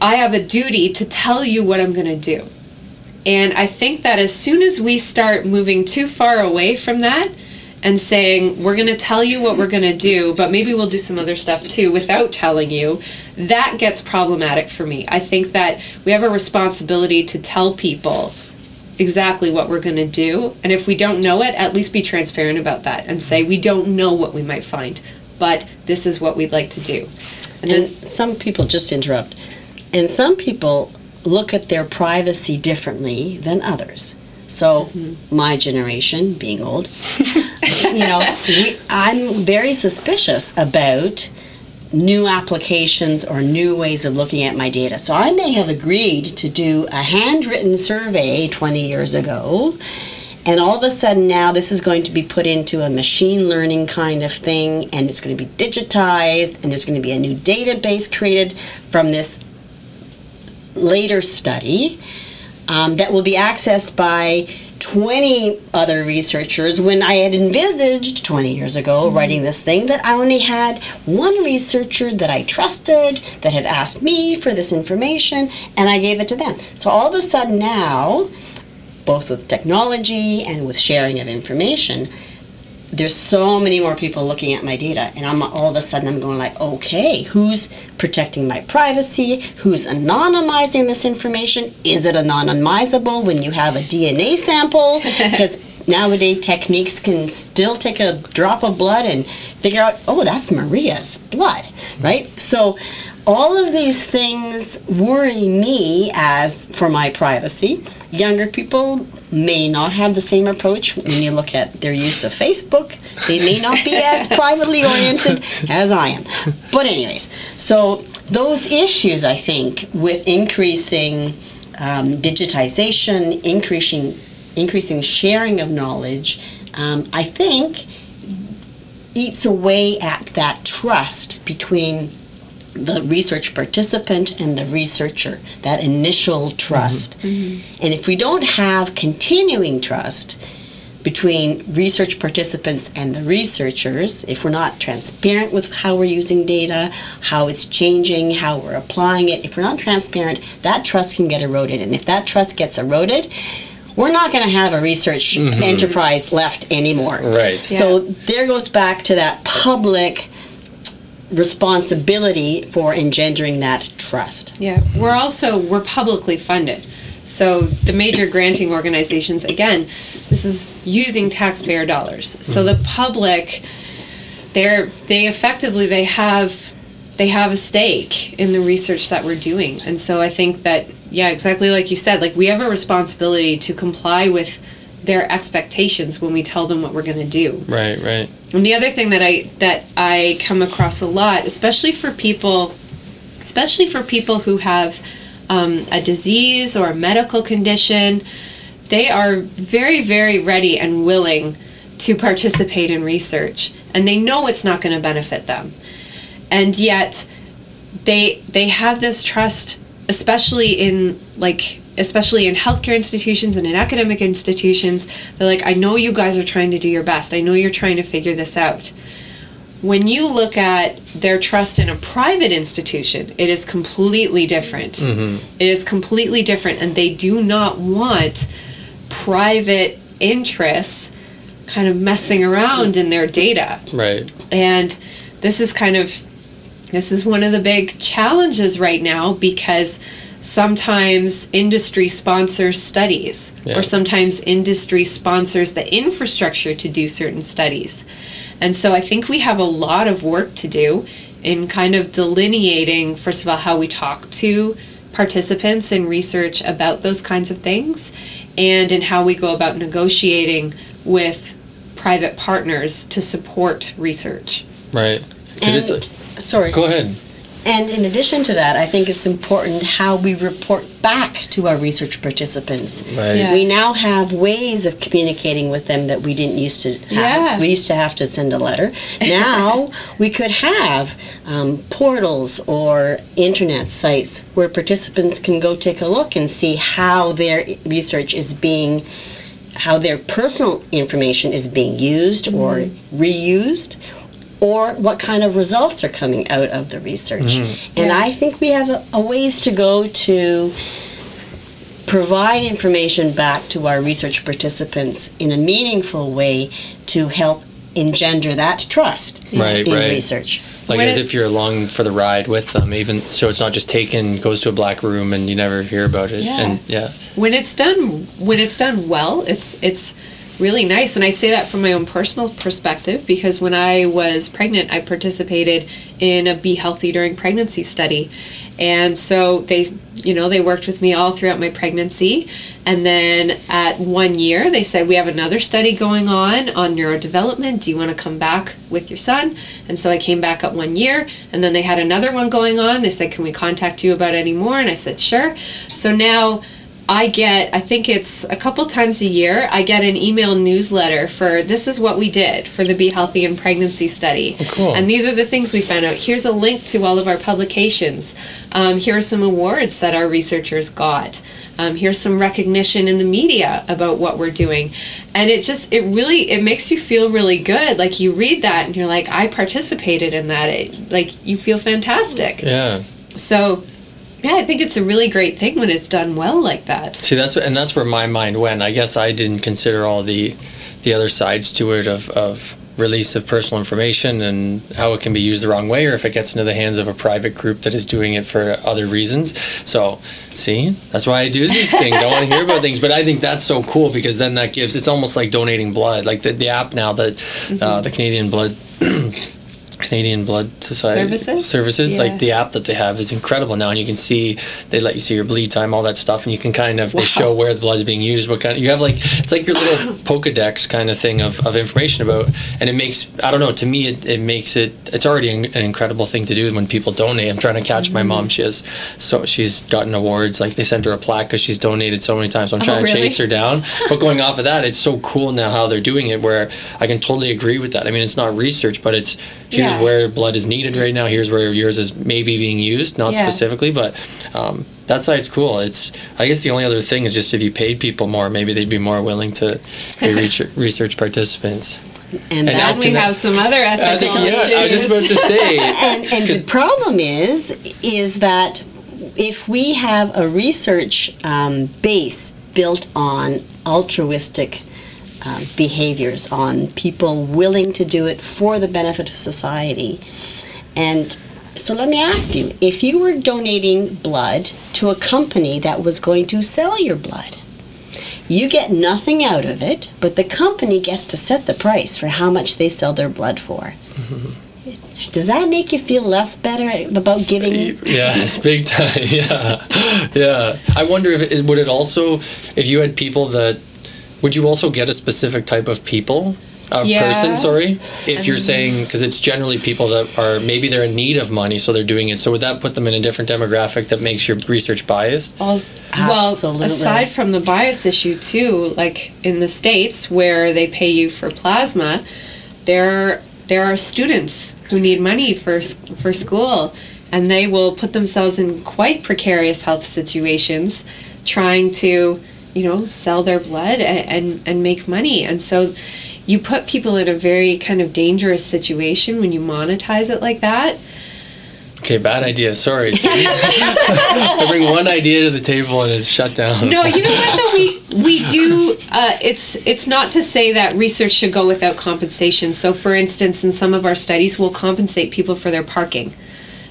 I have a duty to tell you what I'm going to do. And I think that as soon as we start moving too far away from that and saying, we're going to tell you what we're going to do, but maybe we'll do some other stuff too without telling you, that gets problematic for me. I think that we have a responsibility to tell people exactly what we're going to do. And if we don't know it, at least be transparent about that and say, we don't know what we might find, but this is what we'd like to do. And And then, some people just interrupt. And some people look at their privacy differently than others. So, mm-hmm. my generation, being old, <laughs> you know, we, I'm very suspicious about new applications or new ways of looking at my data. So, I may have agreed to do a handwritten survey 20 years ago. And all of a sudden now this is going to be put into a machine learning kind of thing and it's going to be digitized and there's going to be a new database created from this later study um, that will be accessed by 20 other researchers when I had envisaged 20 years ago mm-hmm. writing this thing that I only had one researcher that I trusted that had asked me for this information and I gave it to them. So all of a sudden now, both with technology and with sharing of information, there's so many more people looking at my data and i'm all of a sudden i'm going like okay who's protecting my privacy? Who's anonymizing this information? Is it anonymizable when you have a dna sample? <laughs> Because nowadays techniques can still take a drop of blood and figure out oh that's maria's blood right? So all of these things worry me as for my privacy younger people may not have the same approach when you look at their use of Facebook. They may not be <laughs> as privately oriented as I am. But, anyways, so those issues, I think, with increasing um, digitization, increasing, increasing sharing of knowledge, um, I think eats away at that trust between the research participant and the researcher, that initial trust. Mm-hmm. And if we don't have continuing trust between research participants and the researchers, if we're not transparent with how we're using data, how it's changing, how we're applying it, if we're not transparent, that trust can get eroded. And if that trust gets eroded, we're not going to have a research mm-hmm. enterprise left anymore. Right. So there goes back to that public responsibility for engendering that trust. Yeah, we're also we're publicly funded. So the major granting organizations again, this is using taxpayer dollars. So the public they're they effectively they have they have a stake in the research that we're doing. And so I think that yeah, exactly like you said, like we have a responsibility to comply with their expectations when we tell them what we're going to do. Right, right. And the other thing that I that I come across a lot, especially for people, especially for people who have um, a disease or a medical condition, they are very, very ready and willing to participate in research, and they know it's not going to benefit them, and yet they they have this trust, especially in like especially in healthcare institutions and in academic institutions, they're like, I know you guys are trying to do your best. I know you're trying to figure this out. When you look at their trust in a private institution, it is completely different. Mm-hmm. It is completely different, and they do not want private interests kind of messing around in their data. Right. And this is kind of this is one of the big challenges right now because sometimes industry sponsors studies yeah. or sometimes industry sponsors the infrastructure to do certain studies. And so i think we have a lot of work to do in kind of delineating first of all how we talk to participants in research about those kinds of things and in how we go about negotiating with private partners to support research. Right. Because it's a, sorry. Go ahead and in addition to that, I think it's important how we report back to our research participants. Right. Yeah. We now have ways of communicating with them that we didn't used to have. Yeah. We used to have to send a letter. <laughs> Now we could have um, portals or internet sites where participants can go take a look and see how their research is being how their personal information is being used mm-hmm. or reused or what kind of results are coming out of the research. Mm-hmm. And yeah. I think we have a, a ways to go to provide information back to our research participants in a meaningful way to help engender that trust right, in right. research. Like when as it, if you're along for the ride with them, even so it's not just taken, goes to a black room and you never hear about it. Yeah. And yeah. When it's done when it's done well, it's it's really nice. And I say that from my own personal perspective because when I was pregnant, I participated in a Be Healthy During Pregnancy study. And so they, you know, they worked with me all throughout my pregnancy. And then at one year, they said, We have another study going on on neurodevelopment. Do you want to come back with your son? And so I came back at one year. And then they had another one going on. They said, Can we contact you about any more? And I said, Sure. So now, I get, I think it's a couple times a year, I get an email newsletter for this is what we did for the Be Healthy in Pregnancy study. Oh, cool. And these are the things we found out. Here's a link to all of our publications. Um, here are some awards that our researchers got. Um, here's some recognition in the media about what we're doing and it just it really it makes you feel really good like you read that and you're like i participated in that it like you feel fantastic Yeah. so yeah i think it's a really great thing when it's done well like that See, that's and that's where my mind went. I guess I didn't consider all the the other sides to it of, of release of personal information and how it can be used the wrong way or if it gets into the hands of a private group that is doing it for other reasons. So, see, that's why I do these things. I want to hear about things, but I think that's so cool because then that gives it's almost like donating blood. Like the, the app now that uh, the Canadian Blood <clears throat> Canadian Blood Society Services? services Yeah. like the app that they have is incredible now and you can see they let you see your bleed time all that stuff and you can kind of they show where the blood is being used what kind of, you have like it's like your little <coughs> pokedex kind of thing of, of information about and it makes i don't know to me it, it makes it it's already an, an incredible thing to do when people donate i'm trying to catch my Mm-hmm. mom she has so she's gotten awards like they sent her a plaque because she's donated so many times so i'm Oh, trying to chase her down but going off of that it's so cool now how they're doing it where i can totally agree with that i mean it's not research but it's here's Yeah. Where blood is needed right now. Here's where yours is maybe being used, not Yeah. specifically, but um, that side's cool. It's I guess the only other thing is just if you paid people more, maybe they'd be more willing to be <laughs> research, research participants. And, And that we Can have some other I ethical think, yeah, issues. I was just about to say. <laughs> and, and the problem is is that if we have a research um, base built on altruistic uh, behaviors, on people willing to do it for the benefit of society, and so let me ask you: if you were donating blood to a company that was going to sell your blood, you get nothing out of it, but the company gets to set the price for how much they sell their blood for. Does that make you feel less better about giving? <laughs> Yeah, it's big time. <laughs> Yeah, yeah. I wonder if it, would it also, if you had people that, would you also get a specific type of people, a Yeah. person? Sorry, if you're saying because it's generally people that are maybe they're in need of money, so they're doing it. So would that put them in a different demographic that makes your research biased? Well, well, Absolutely. aside from the bias issue too, like in the states where they pay you for plasma, there there are students who need money for for school, and they will put themselves in quite precarious health situations, trying to, you know, sell their blood and and, and make money, and so. You put people in a very kind of dangerous situation when you monetize it like that. Okay, bad idea. Sorry. I <laughs> bring one idea to the table and it's shut down. No, you know what though we we do. Uh, it's it's not to say that research should go without compensation. So, for instance, in some of our studies, we'll compensate people for their parking.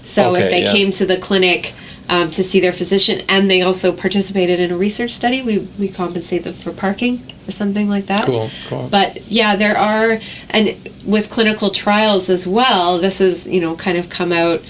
So, Okay, if they yeah. came to the clinic um, to see their physician and they also participated in a research study, we we compensate them for parking or something like that. Cool, cool. But yeah, there are, and with clinical trials as well, this is, you know, kind of come out,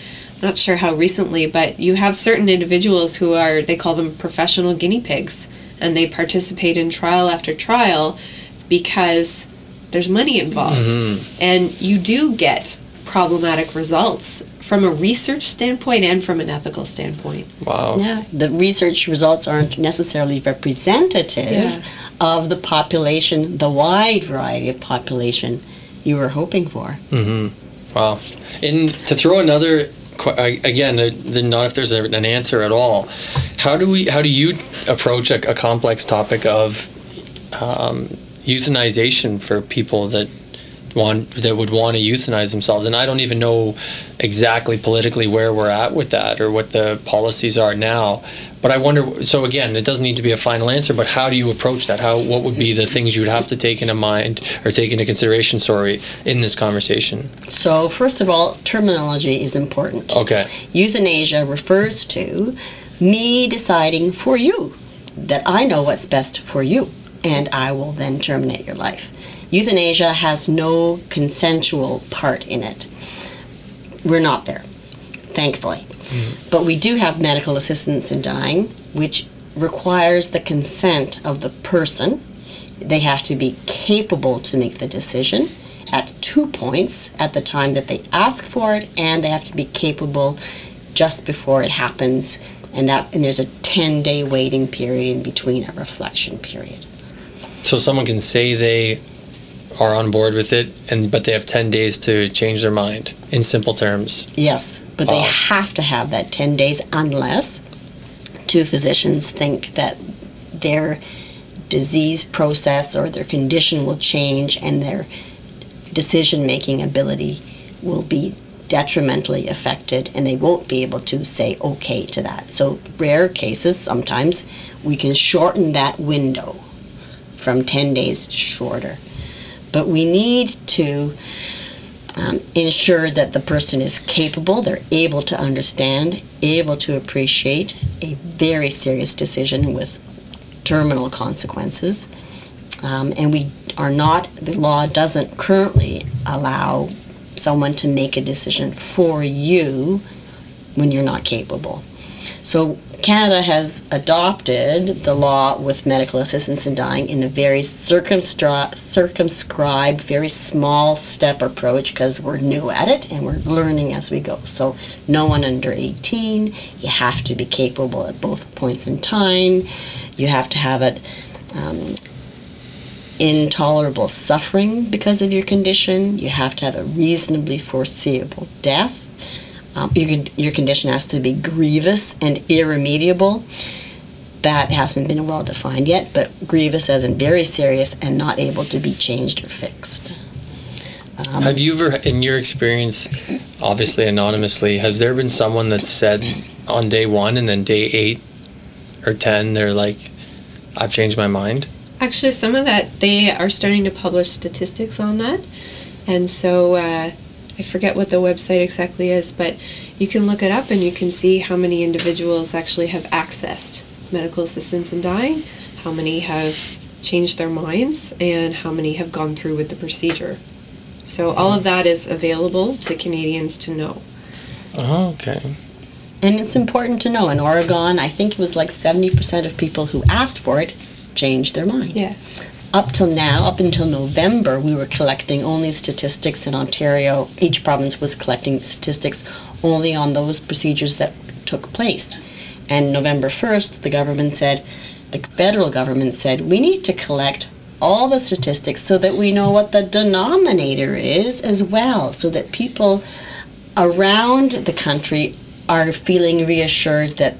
not sure how recently, but you have certain individuals who are, they call them professional guinea pigs, and they participate in trial after trial because there's money involved. Mm-hmm. And you do get problematic results from a research standpoint and from an ethical standpoint. Wow. Yeah, the research results aren't necessarily representative Yeah. of the population, the wide variety of population you were hoping for. Mm-hmm. Wow. And to throw another que- again, the, the not if there's a, an answer at all. How do we? How do you approach a, a complex topic of um, euthanization for people that want that would want to euthanize themselves? And I don't even know exactly politically where we're at with that or what the policies are now. But I wonder. So again, it doesn't need to be a final answer. But how do you approach that? How what would be the things you would have to take into mind or take into consideration? Sorry, in this conversation. So, first of all, terminology is important. Okay. Euthanasia refers to me deciding for you that I know what's best for you. and I will then terminate your life. Euthanasia has no consensual part in it. We're not there, thankfully. Mm-hmm. But we do have medical assistance in dying, which requires the consent of the person. They have to be capable to make the decision at two points at the time that they ask for it, and they have to be capable just before it happens. And that and there's a 10 day waiting period in between a reflection period. So someone can say they are on board with it, and but they have ten days to change their mind. In simple terms, Yes, but they Oh. have to have that 10 days unless two physicians think that their disease process or their condition will change and their decision making ability will be detrimentally affected and they won't be able to say okay to that. So, rare cases, sometimes we can shorten that window from 10 days shorter. But we need to um, ensure that the person is capable, they're able to understand, able to appreciate a very serious decision with terminal consequences. Um, and we are not, the law doesn't currently allow someone to make a decision for you when you're not capable. So Canada has adopted the law with medical assistance in dying in a very circumstri- circumscribed, very small step approach because we're new at it and we're learning as we go. So no one under 18, you have to be capable at both points in time. You have to have it um, intolerable suffering because of your condition. You have to have a reasonably foreseeable death. Um, your, your condition has to be grievous and irremediable. That hasn't been well defined yet, but grievous as in very serious and not able to be changed or fixed. Um, have you ever, in your experience, obviously anonymously, has there been someone that said on day one and then day eight or ten, they're like, "I've changed my mind." Actually, some of that they are starting to publish statistics on that, and so uh, I forget what the website exactly is, but you can look it up and you can see how many individuals actually have accessed medical assistance in dying, how many have changed their minds, and how many have gone through with the procedure. So all of that is available to Canadians to know. Oh, okay. And it's important to know in Oregon, I think it was like 70% of people who asked for it changed their mind. Yeah. Up till now, up until November, we were collecting only statistics in Ontario. Each province was collecting statistics only on those procedures that took place. And November 1st, the government said, the federal government said, we need to collect all the statistics so that we know what the denominator is as well, so that people around the country are feeling reassured that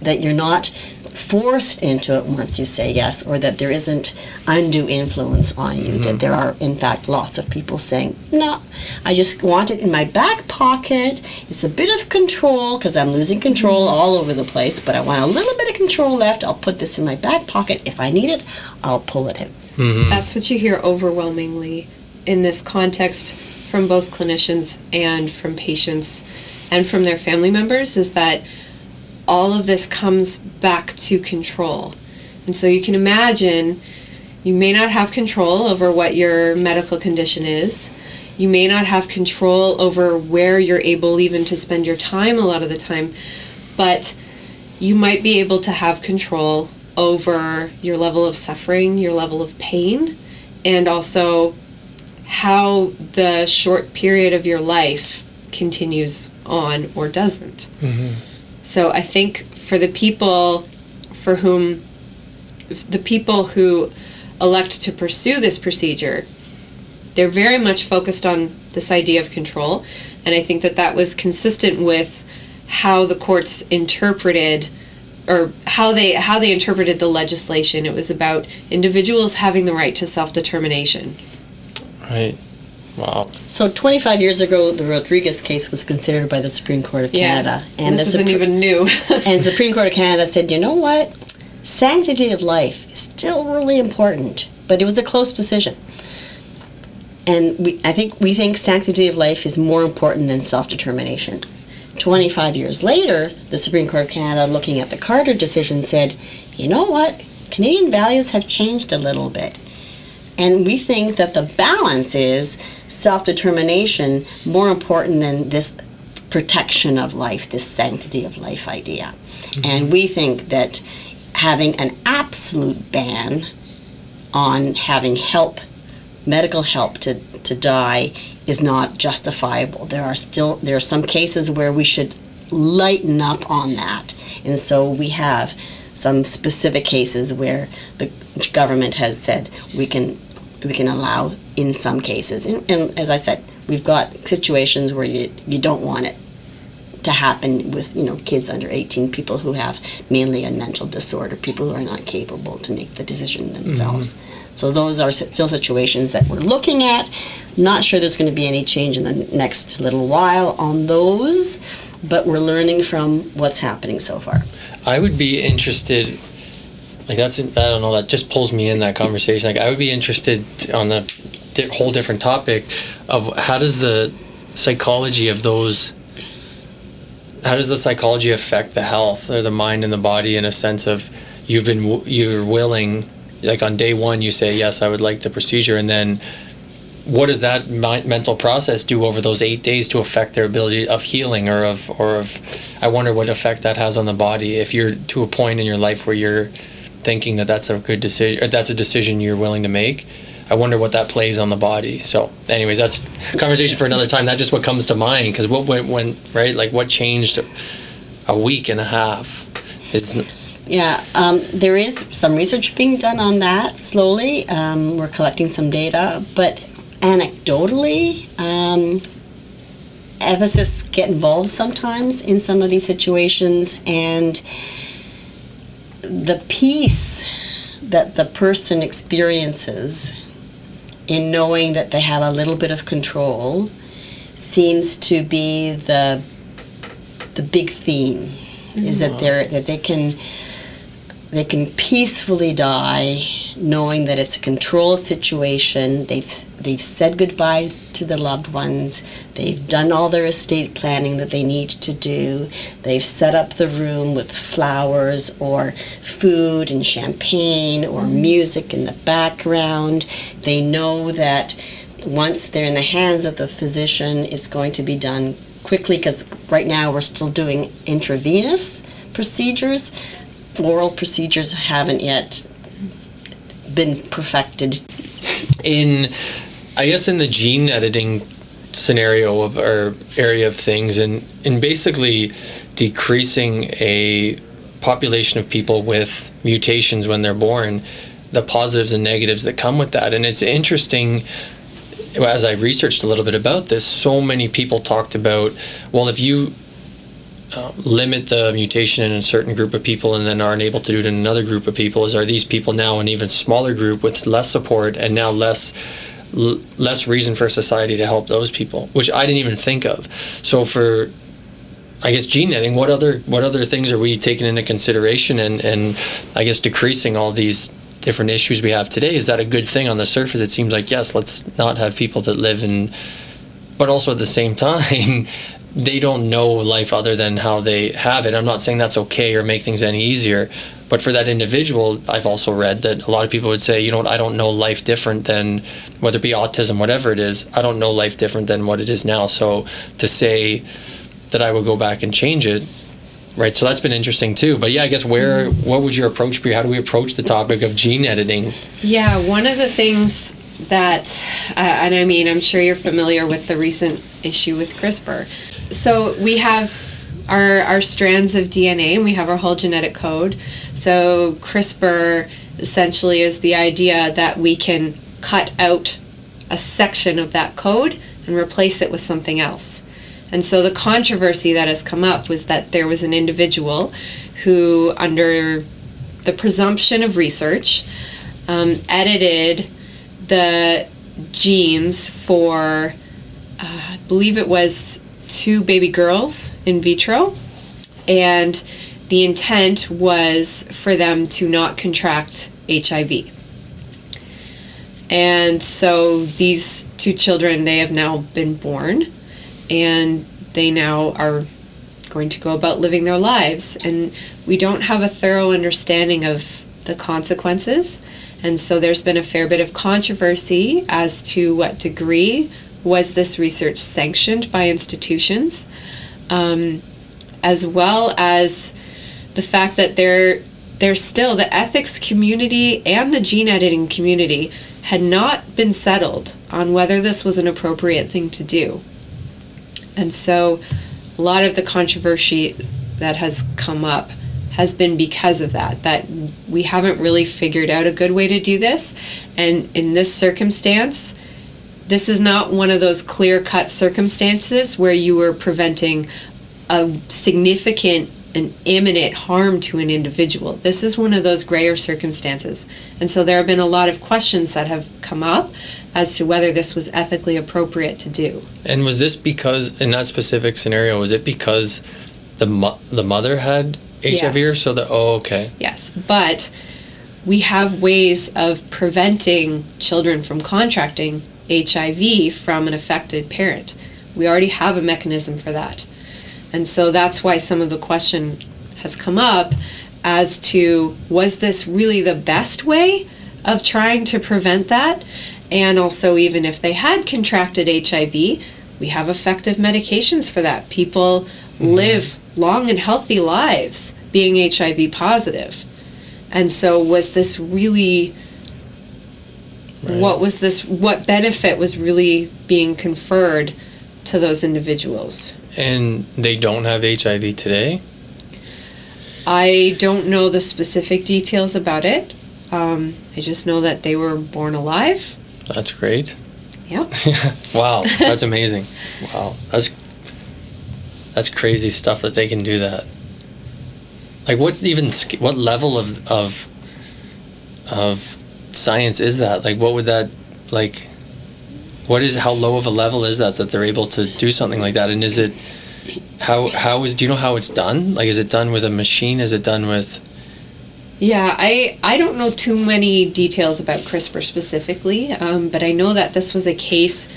that you're not forced into it once you say yes or that there isn't undue influence on you that mm-hmm. there are in fact lots of people saying no i just want it in my back pocket. It's a bit of control because i'm losing control mm-hmm. all over the place but i want a little bit of control left. I'll put this in my back pocket. If i need it i'll pull it out mm-hmm. That's what you hear overwhelmingly in this context from both clinicians and from patients and from their family members is that all of this comes back to control. And so you can imagine you may not have control over what your medical condition is. You may not have control over where you're able even to spend your time a lot of the time, but you might be able to have control over your level of suffering, your level of pain, and also how the short period of your life continues on or doesn't. Mm-hmm. So I think for the people for whom the people who elect to pursue this procedure, they're very much focused on this idea of control, and I think that that was consistent with how the courts interpreted or how they how they interpreted the legislation. It was about individuals having the right to self-determination. Right. Wow. so 25 years ago the rodriguez case was considered by the supreme court of canada and this the isn't Supre- even new. <laughs> And the Supreme Court of Canada said, you know what? Sanctity of life is still really important, but it was a close decision. And we, I think we think sanctity of life is more important than self determination. 25 years later, the Supreme Court of Canada, looking at the Carter decision, said, you know what? Canadian values have changed a little bit. And we think that the balance is self determination more important than this protection of life, this sanctity of life idea. Mm-hmm. And we think that having an absolute ban on having help, medical help to, to die, is not justifiable. There are still there are some cases where we should lighten up on that, and so we have some specific cases where the government has said we can we can allow in some cases. And, and as I said, we've got situations where you you don't want it to happen with you know kids under 18 people who have mainly a mental disorder people who are not capable to make the decision themselves mm-hmm. so those are still situations that we're looking at not sure there's going to be any change in the next little while on those but we're learning from what's happening so far i would be interested like that's i don't know that just pulls me in that conversation like i would be interested on the whole different topic of how does the psychology of those how does the psychology affect the health or the mind and the body in a sense of you've been you're willing like on day one you say yes i would like the procedure and then what does that mental process do over those eight days to affect their ability of healing or of or of i wonder what effect that has on the body if you're to a point in your life where you're thinking that that's a good decision that's a decision you're willing to make I wonder what that plays on the body. So, anyways, that's conversation for another time. That's just what comes to mind because what went when right like what changed a week and a half. It's yeah, um, there is some research being done on that slowly. Um, we're collecting some data, but anecdotally, um, ethicists get involved sometimes in some of these situations, and the peace that the person experiences in knowing that they have a little bit of control seems to be the the big theme mm-hmm. is that mm-hmm. they're that they can they can peacefully die knowing that it's a controlled situation they've they've said goodbye to the loved ones they've done all their estate planning that they need to do they've set up the room with flowers or food and champagne or mm-hmm. music in the background they know that once they're in the hands of the physician it's going to be done quickly because right now we're still doing intravenous procedures oral procedures haven't yet been perfected. In, I guess, in the gene editing scenario of or area of things, and in basically decreasing a population of people with mutations when they're born, the positives and negatives that come with that, and it's interesting as I researched a little bit about this, so many people talked about, well, if you uh, limit the mutation in a certain group of people and then aren't able to do it in another group of people is are these people now an even smaller group with less support and now less l- less reason for society to help those people which I didn't even think of. So for I guess gene editing what other what other things are we taking into consideration and and I guess decreasing all these different issues we have today? Is that a good thing on the surface? It seems like yes let's not have people that live in but also at the same <laughs> time they don't know life other than how they have it. I'm not saying that's okay or make things any easier, but for that individual, I've also read that a lot of people would say, you know, I don't know life different than whether it be autism, whatever it is. I don't know life different than what it is now. So to say that I would go back and change it, right? So that's been interesting too. But yeah, I guess where what would your approach be? How do we approach the topic of gene editing? Yeah, one of the things that, uh, and I mean, I'm sure you're familiar with the recent issue with CRISPR so we have our, our strands of DNA and we have our whole genetic code. So CRISPR essentially is the idea that we can cut out a section of that code and replace it with something else. And so the controversy that has come up was that there was an individual who, under the presumption of research, um, edited the genes for, uh, I believe it was two baby girls in vitro, and the intent was for them to not contract HIV. And so these two children, they have now been born, and they now are going to go about living their lives. And we don't have a thorough understanding of the consequences. And so there's been a fair bit of controversy as to what degree was this research sanctioned by institutions, um, as well as the fact that there, there's still the ethics community and the gene editing community had not been settled on whether this was an appropriate thing to do. And so a lot of the controversy that has come up has been because of that that we haven't really figured out a good way to do this and in this circumstance this is not one of those clear cut circumstances where you were preventing a significant and imminent harm to an individual this is one of those grayer circumstances and so there have been a lot of questions that have come up as to whether this was ethically appropriate to do And was this because in that specific scenario was it because the mo- the mother had HIV Yes. or so that oh okay Yes, but we have ways of preventing children from contracting HIV from an affected parent. We already have a mechanism for that. And so that's why some of the question has come up as to was this really the best way of trying to prevent that? And also, even if they had contracted HIV, we have effective medications for that. People mm-hmm. live long and healthy lives being HIV positive. And so, was this really Right. what was this what benefit was really being conferred to those individuals? And they don't have HIV today I don't know the specific details about it. Um, I just know that they were born alive. that's great Yep. <laughs> wow that's amazing wow that's that's crazy stuff that they can do that like what even what level of of of science is that like what would that like what is how low of a level is that that they're able to do something like that? And is it how how is do you know how it's done? Like is it done with a machine? Is it done with? Yeah, I, I don't know too many details about CRISPR specifically, um, but I know that this was a case.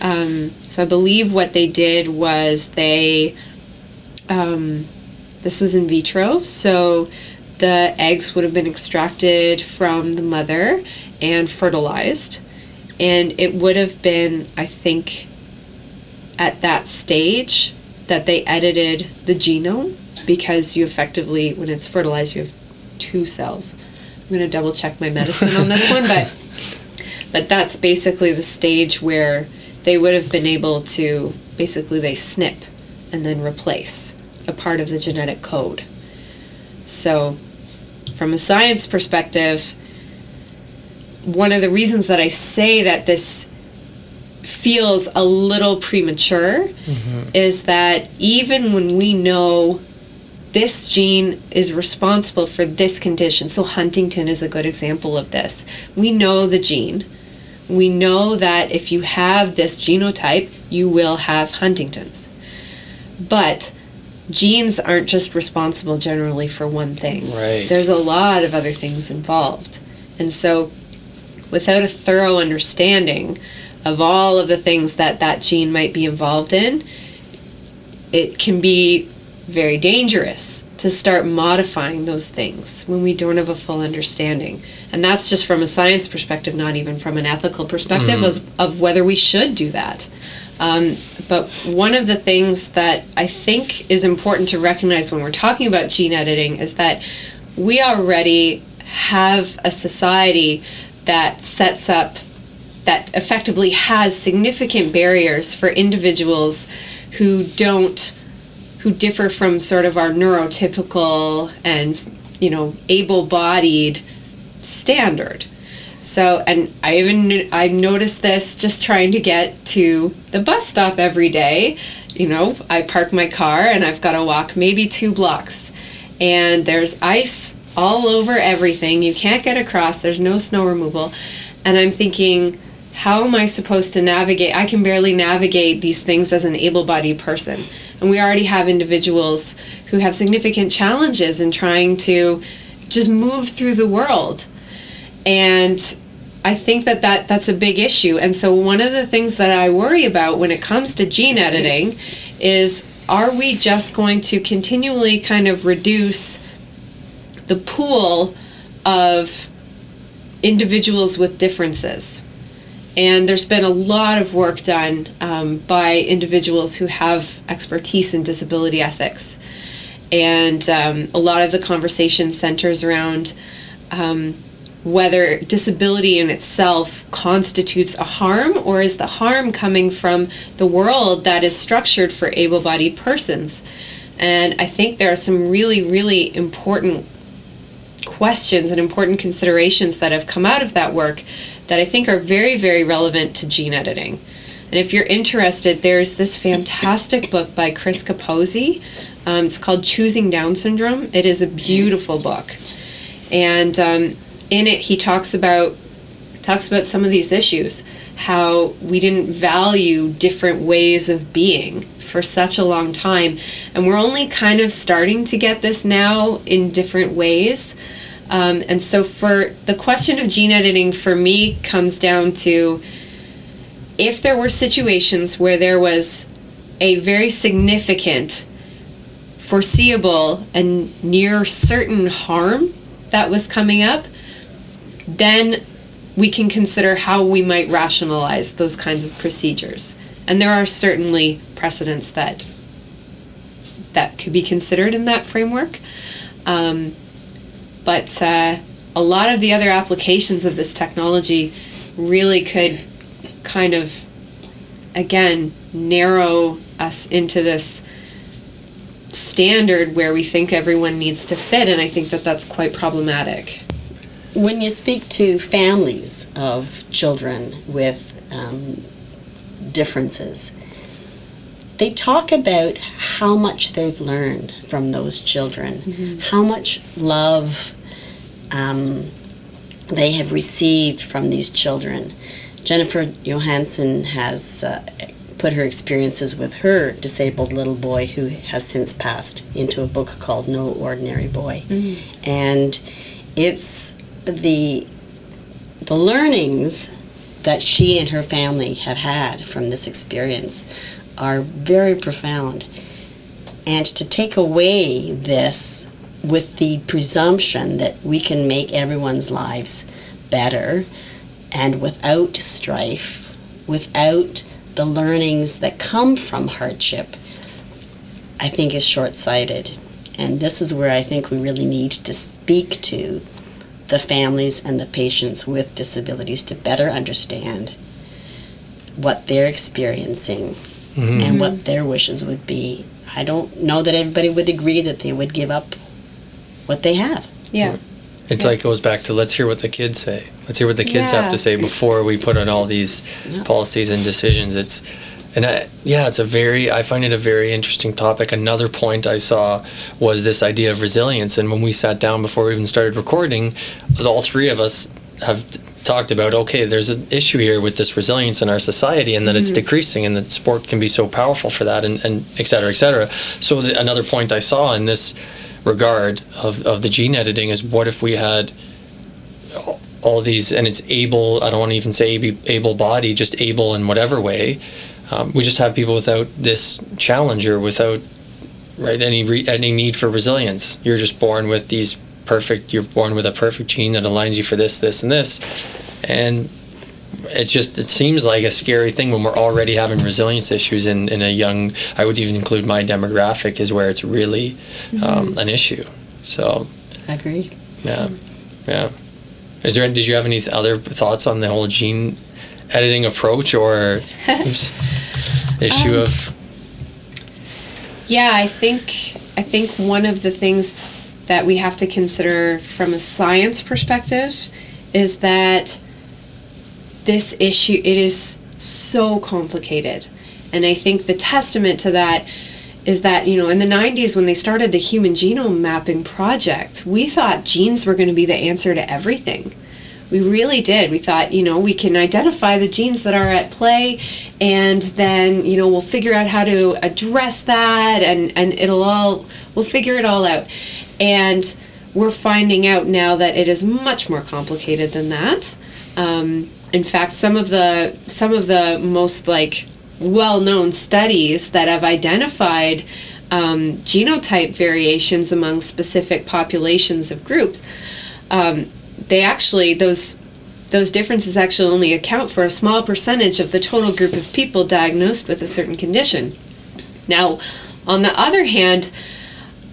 Um, so I believe what they did was they, um, this was in vitro, so the eggs would have been extracted from the mother and fertilized, and it would have been, I think, at that stage that they edited the genome because you effectively, when it's fertilized, you have two cells. I'm going to double check my medicine on this one, but <laughs> but that's basically the stage where they would have been able to basically they snip and then replace a part of the genetic code. So, from a science perspective, one of the reasons that I say that this feels a little premature mm-hmm. is that even when we know this gene is responsible for this condition, so Huntington is a good example of this. We know the gene. We know that if you have this genotype, you will have Huntington's. But genes aren't just responsible generally for one thing. Right. There's a lot of other things involved. And so without a thorough understanding of all of the things that that gene might be involved in, it can be very dangerous to start modifying those things when we don't have a full understanding. And that's just from a science perspective, not even from an ethical perspective of, of whether we should do that. Um, but one of the things that I think is important to recognize when we're talking about gene editing is that we already have a society that sets up that effectively has significant barriers for individuals who don't who differ from sort of our neurotypical and you know able-bodied standard. So and i even i noticed this just trying to get to the bus stop every day. You know i park my car and i've got to walk maybe two blocks. And there's ice all over everything you can't get across there's no snow removal and i'm thinking how am I supposed to navigate? I can barely navigate these things as an able bodied person. And we already have individuals who have significant challenges in trying to just move through the world. And I think that, that that's a big issue. And so, one of the things that I worry about when it comes to gene editing is are we just going to continually kind of reduce the pool of individuals with differences. And there's been a lot of work done um, by individuals who have expertise in disability ethics. And um, a lot of the conversation centers around um, whether disability in itself constitutes a harm or is the harm coming from the world that is structured for able bodied persons. And I think there are some really, really important questions and important considerations that have come out of that work that I think are very, very relevant to gene editing. And if you're interested, there's this fantastic book by Chris Kaposy. Um, it's called Choosing Down Syndrome. It is a beautiful book. And um, in it, he talks about talks about some of these issues, how we didn't value different ways of being for such a long time, and we're only kind of starting to get this now in different ways. Um, and so, for the question of gene editing, for me, comes down to if there were situations where there was a very significant, foreseeable, and near certain harm that was coming up, then we can consider how we might rationalize those kinds of procedures. And there are certainly precedents that that could be considered in that framework. Um, but uh, a lot of the other applications of this technology really could kind of, again, narrow us into this standard where we think everyone needs to fit, and I think that that's quite problematic. When you speak to families of children with um, differences, they talk about how much they've learned from those children, mm-hmm. how much love um, they have received from these children. Jennifer Johannesen has uh, put her experiences with her disabled little boy, who has since passed, into a book called No Ordinary Boy. Mm-hmm. And it's the the learnings that she and her family have had from this experience are very profound. And to take away this with the presumption that we can make everyone's lives better and without strife, without the learnings that come from hardship, I think is short sighted. And this is where I think we really need to speak to the families and the patients with disabilities to better understand what they're experiencing mm-hmm. and what their wishes would be. I don't know that everybody would agree that they would give up what they have. Yeah. It's yeah. like goes back to let's hear what the kids say. Let's hear what the kids yeah. have to say before we put on all these yeah. policies and decisions. It's and I, yeah, it's a very I find it a very interesting topic. Another point I saw was this idea of resilience. And when we sat down before we even started recording, all three of us have talked about okay there's an issue here with this resilience in our society and that mm-hmm. it's decreasing and that sport can be so powerful for that and, and et cetera et cetera. So the, another point i saw in this regard of, of the gene editing is what if we had all these and it's able i don't want to even say able body just able in whatever way. Um, we just have people without this challenge or without right any re, any need for resilience. You're just born with these perfect you're born with a perfect gene that aligns you for this this and this. And it just it seems like a scary thing when we're already having resilience issues in, in a young i would even include my demographic is where it's really mm-hmm. um, an issue. So agree yeah yeah. Is there did you have any other thoughts on the whole gene editing approach or <laughs> issue um, of yeah i think i think one of the things that we have to consider from a science perspective is that this issue it is so complicated. And i think the testament to that is that you know in the 90s when they started the human genome mapping project we thought genes were going to be the answer to everything. We really did. We thought you know we can identify the genes that are at play and then you know we'll figure out how to address that and and it'll all we'll figure it all out and we're finding out now that it is much more complicated than that. Um, in fact, some of the some of the most like well-known studies that have identified um, genotype variations among specific populations of groups um, they actually those those differences actually only account for a small percentage of the total group of people diagnosed with a certain condition. Now, on the other hand,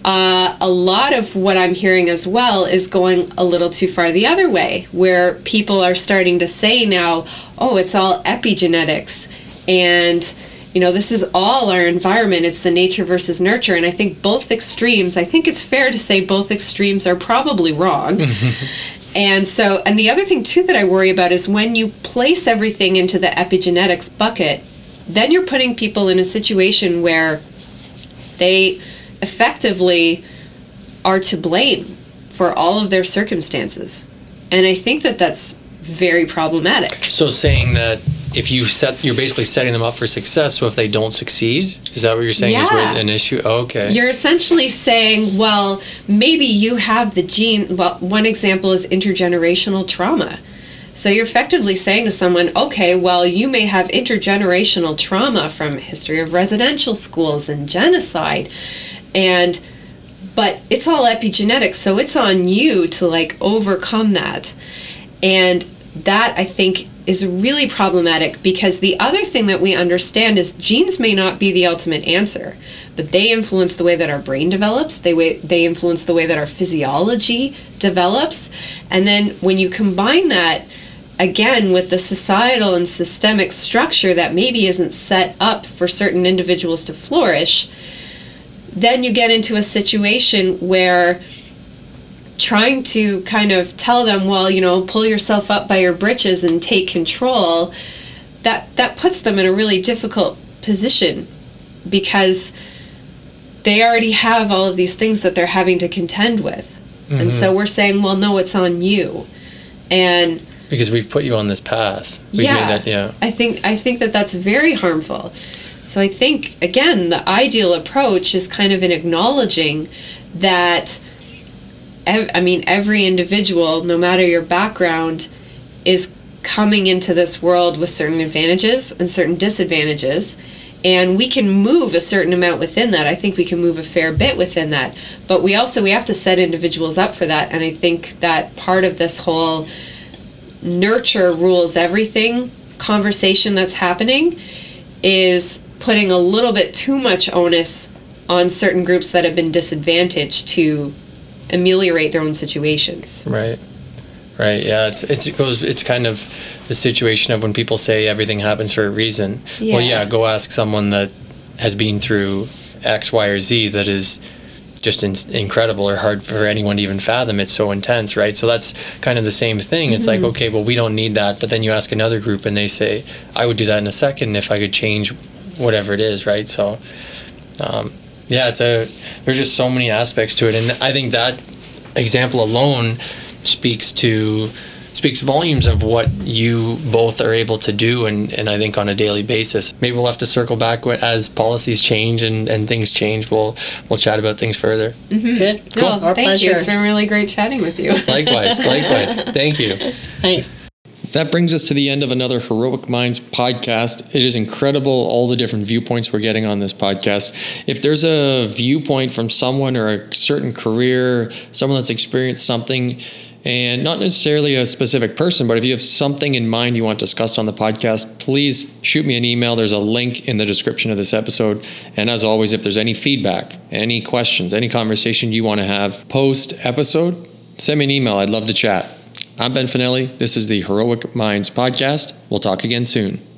uh, a lot of what I'm hearing as well is going a little too far the other way, where people are starting to say now, oh, it's all epigenetics. And, you know, this is all our environment. It's the nature versus nurture. And I think both extremes, I think it's fair to say both extremes are probably wrong. <laughs> and so, and the other thing too that I worry about is when you place everything into the epigenetics bucket, then you're putting people in a situation where they effectively are to blame for all of their circumstances. And I think that that's very problematic. So saying that if you set you're basically setting them up for success so if they don't succeed is that what you're saying yeah. is an issue okay you're essentially saying well maybe you have the gene well one example is intergenerational trauma so you're effectively saying to someone okay well you may have intergenerational trauma from history of residential schools and genocide and but it's all epigenetics so it's on you to like overcome that. And that i think is really problematic because the other thing that we understand is genes may not be the ultimate answer but they influence the way that our brain develops they way, they influence the way that our physiology develops. And then when you combine that again with the societal and systemic structure that maybe isn't set up for certain individuals to flourish then you get into a situation where trying to kind of tell them, well, you know, pull yourself up by your britches and take control, that that puts them in a really difficult position because they already have all of these things that they're having to contend with. Mm-hmm. And so mm-hmm. we're saying, well, no, it's on you. And because we've put you on this path. We've yeah, that, yeah. I think I think that that's very harmful. So I think, again, the ideal approach is kind of in acknowledging that, ev- I mean, every individual, no matter your background, is coming into this world with certain advantages and certain disadvantages. And we can move a certain amount within that. I think we can move a fair bit within that. But we also we have to set individuals up for that. And I think that part of this whole nurture rules everything conversation that's happening is putting a little bit too much onus on certain groups that have been disadvantaged to ameliorate their own situations. Right. Right. Yeah. It's, it's it goes. It's kind of the situation of when people say everything happens for a reason. Yeah. Well, yeah. Go ask someone that has been through X, Y, or Z that is just in, incredible or hard for anyone to even fathom. It's so intense, right? So that's kind of the same thing. It's mm-hmm. like, okay, well, we don't need that. But then you ask another group and they say, I would do that in a second if I could change whatever it is, right? So, um, yeah, it's a there's just so many aspects to it, and I think that example alone speaks to speaks volumes of what you both are able to do and, and I think on a daily basis. Maybe we'll have to circle back as policies change and, and things change. We'll we'll chat about things further. Mm-hmm. Good. Cool. No, Our thank pleasure. you. It's been really great chatting with you. likewise. Likewise. <laughs> Thank you. Thanks. That brings us to the end of another Heroic Minds podcast. It is incredible all the different viewpoints we're getting on this podcast. If there's a viewpoint from someone or a certain career, someone that's experienced something, and not necessarily a specific person, but if you have something in mind you want discussed on the podcast, please shoot me an email. There's a link in the description of this episode. And as always, if there's any feedback, any questions, any conversation you want to have post episode, send me an email. I'd love to chat. I'm Ben Finelli. This is the Heroic Minds Podcast. We'll talk again soon.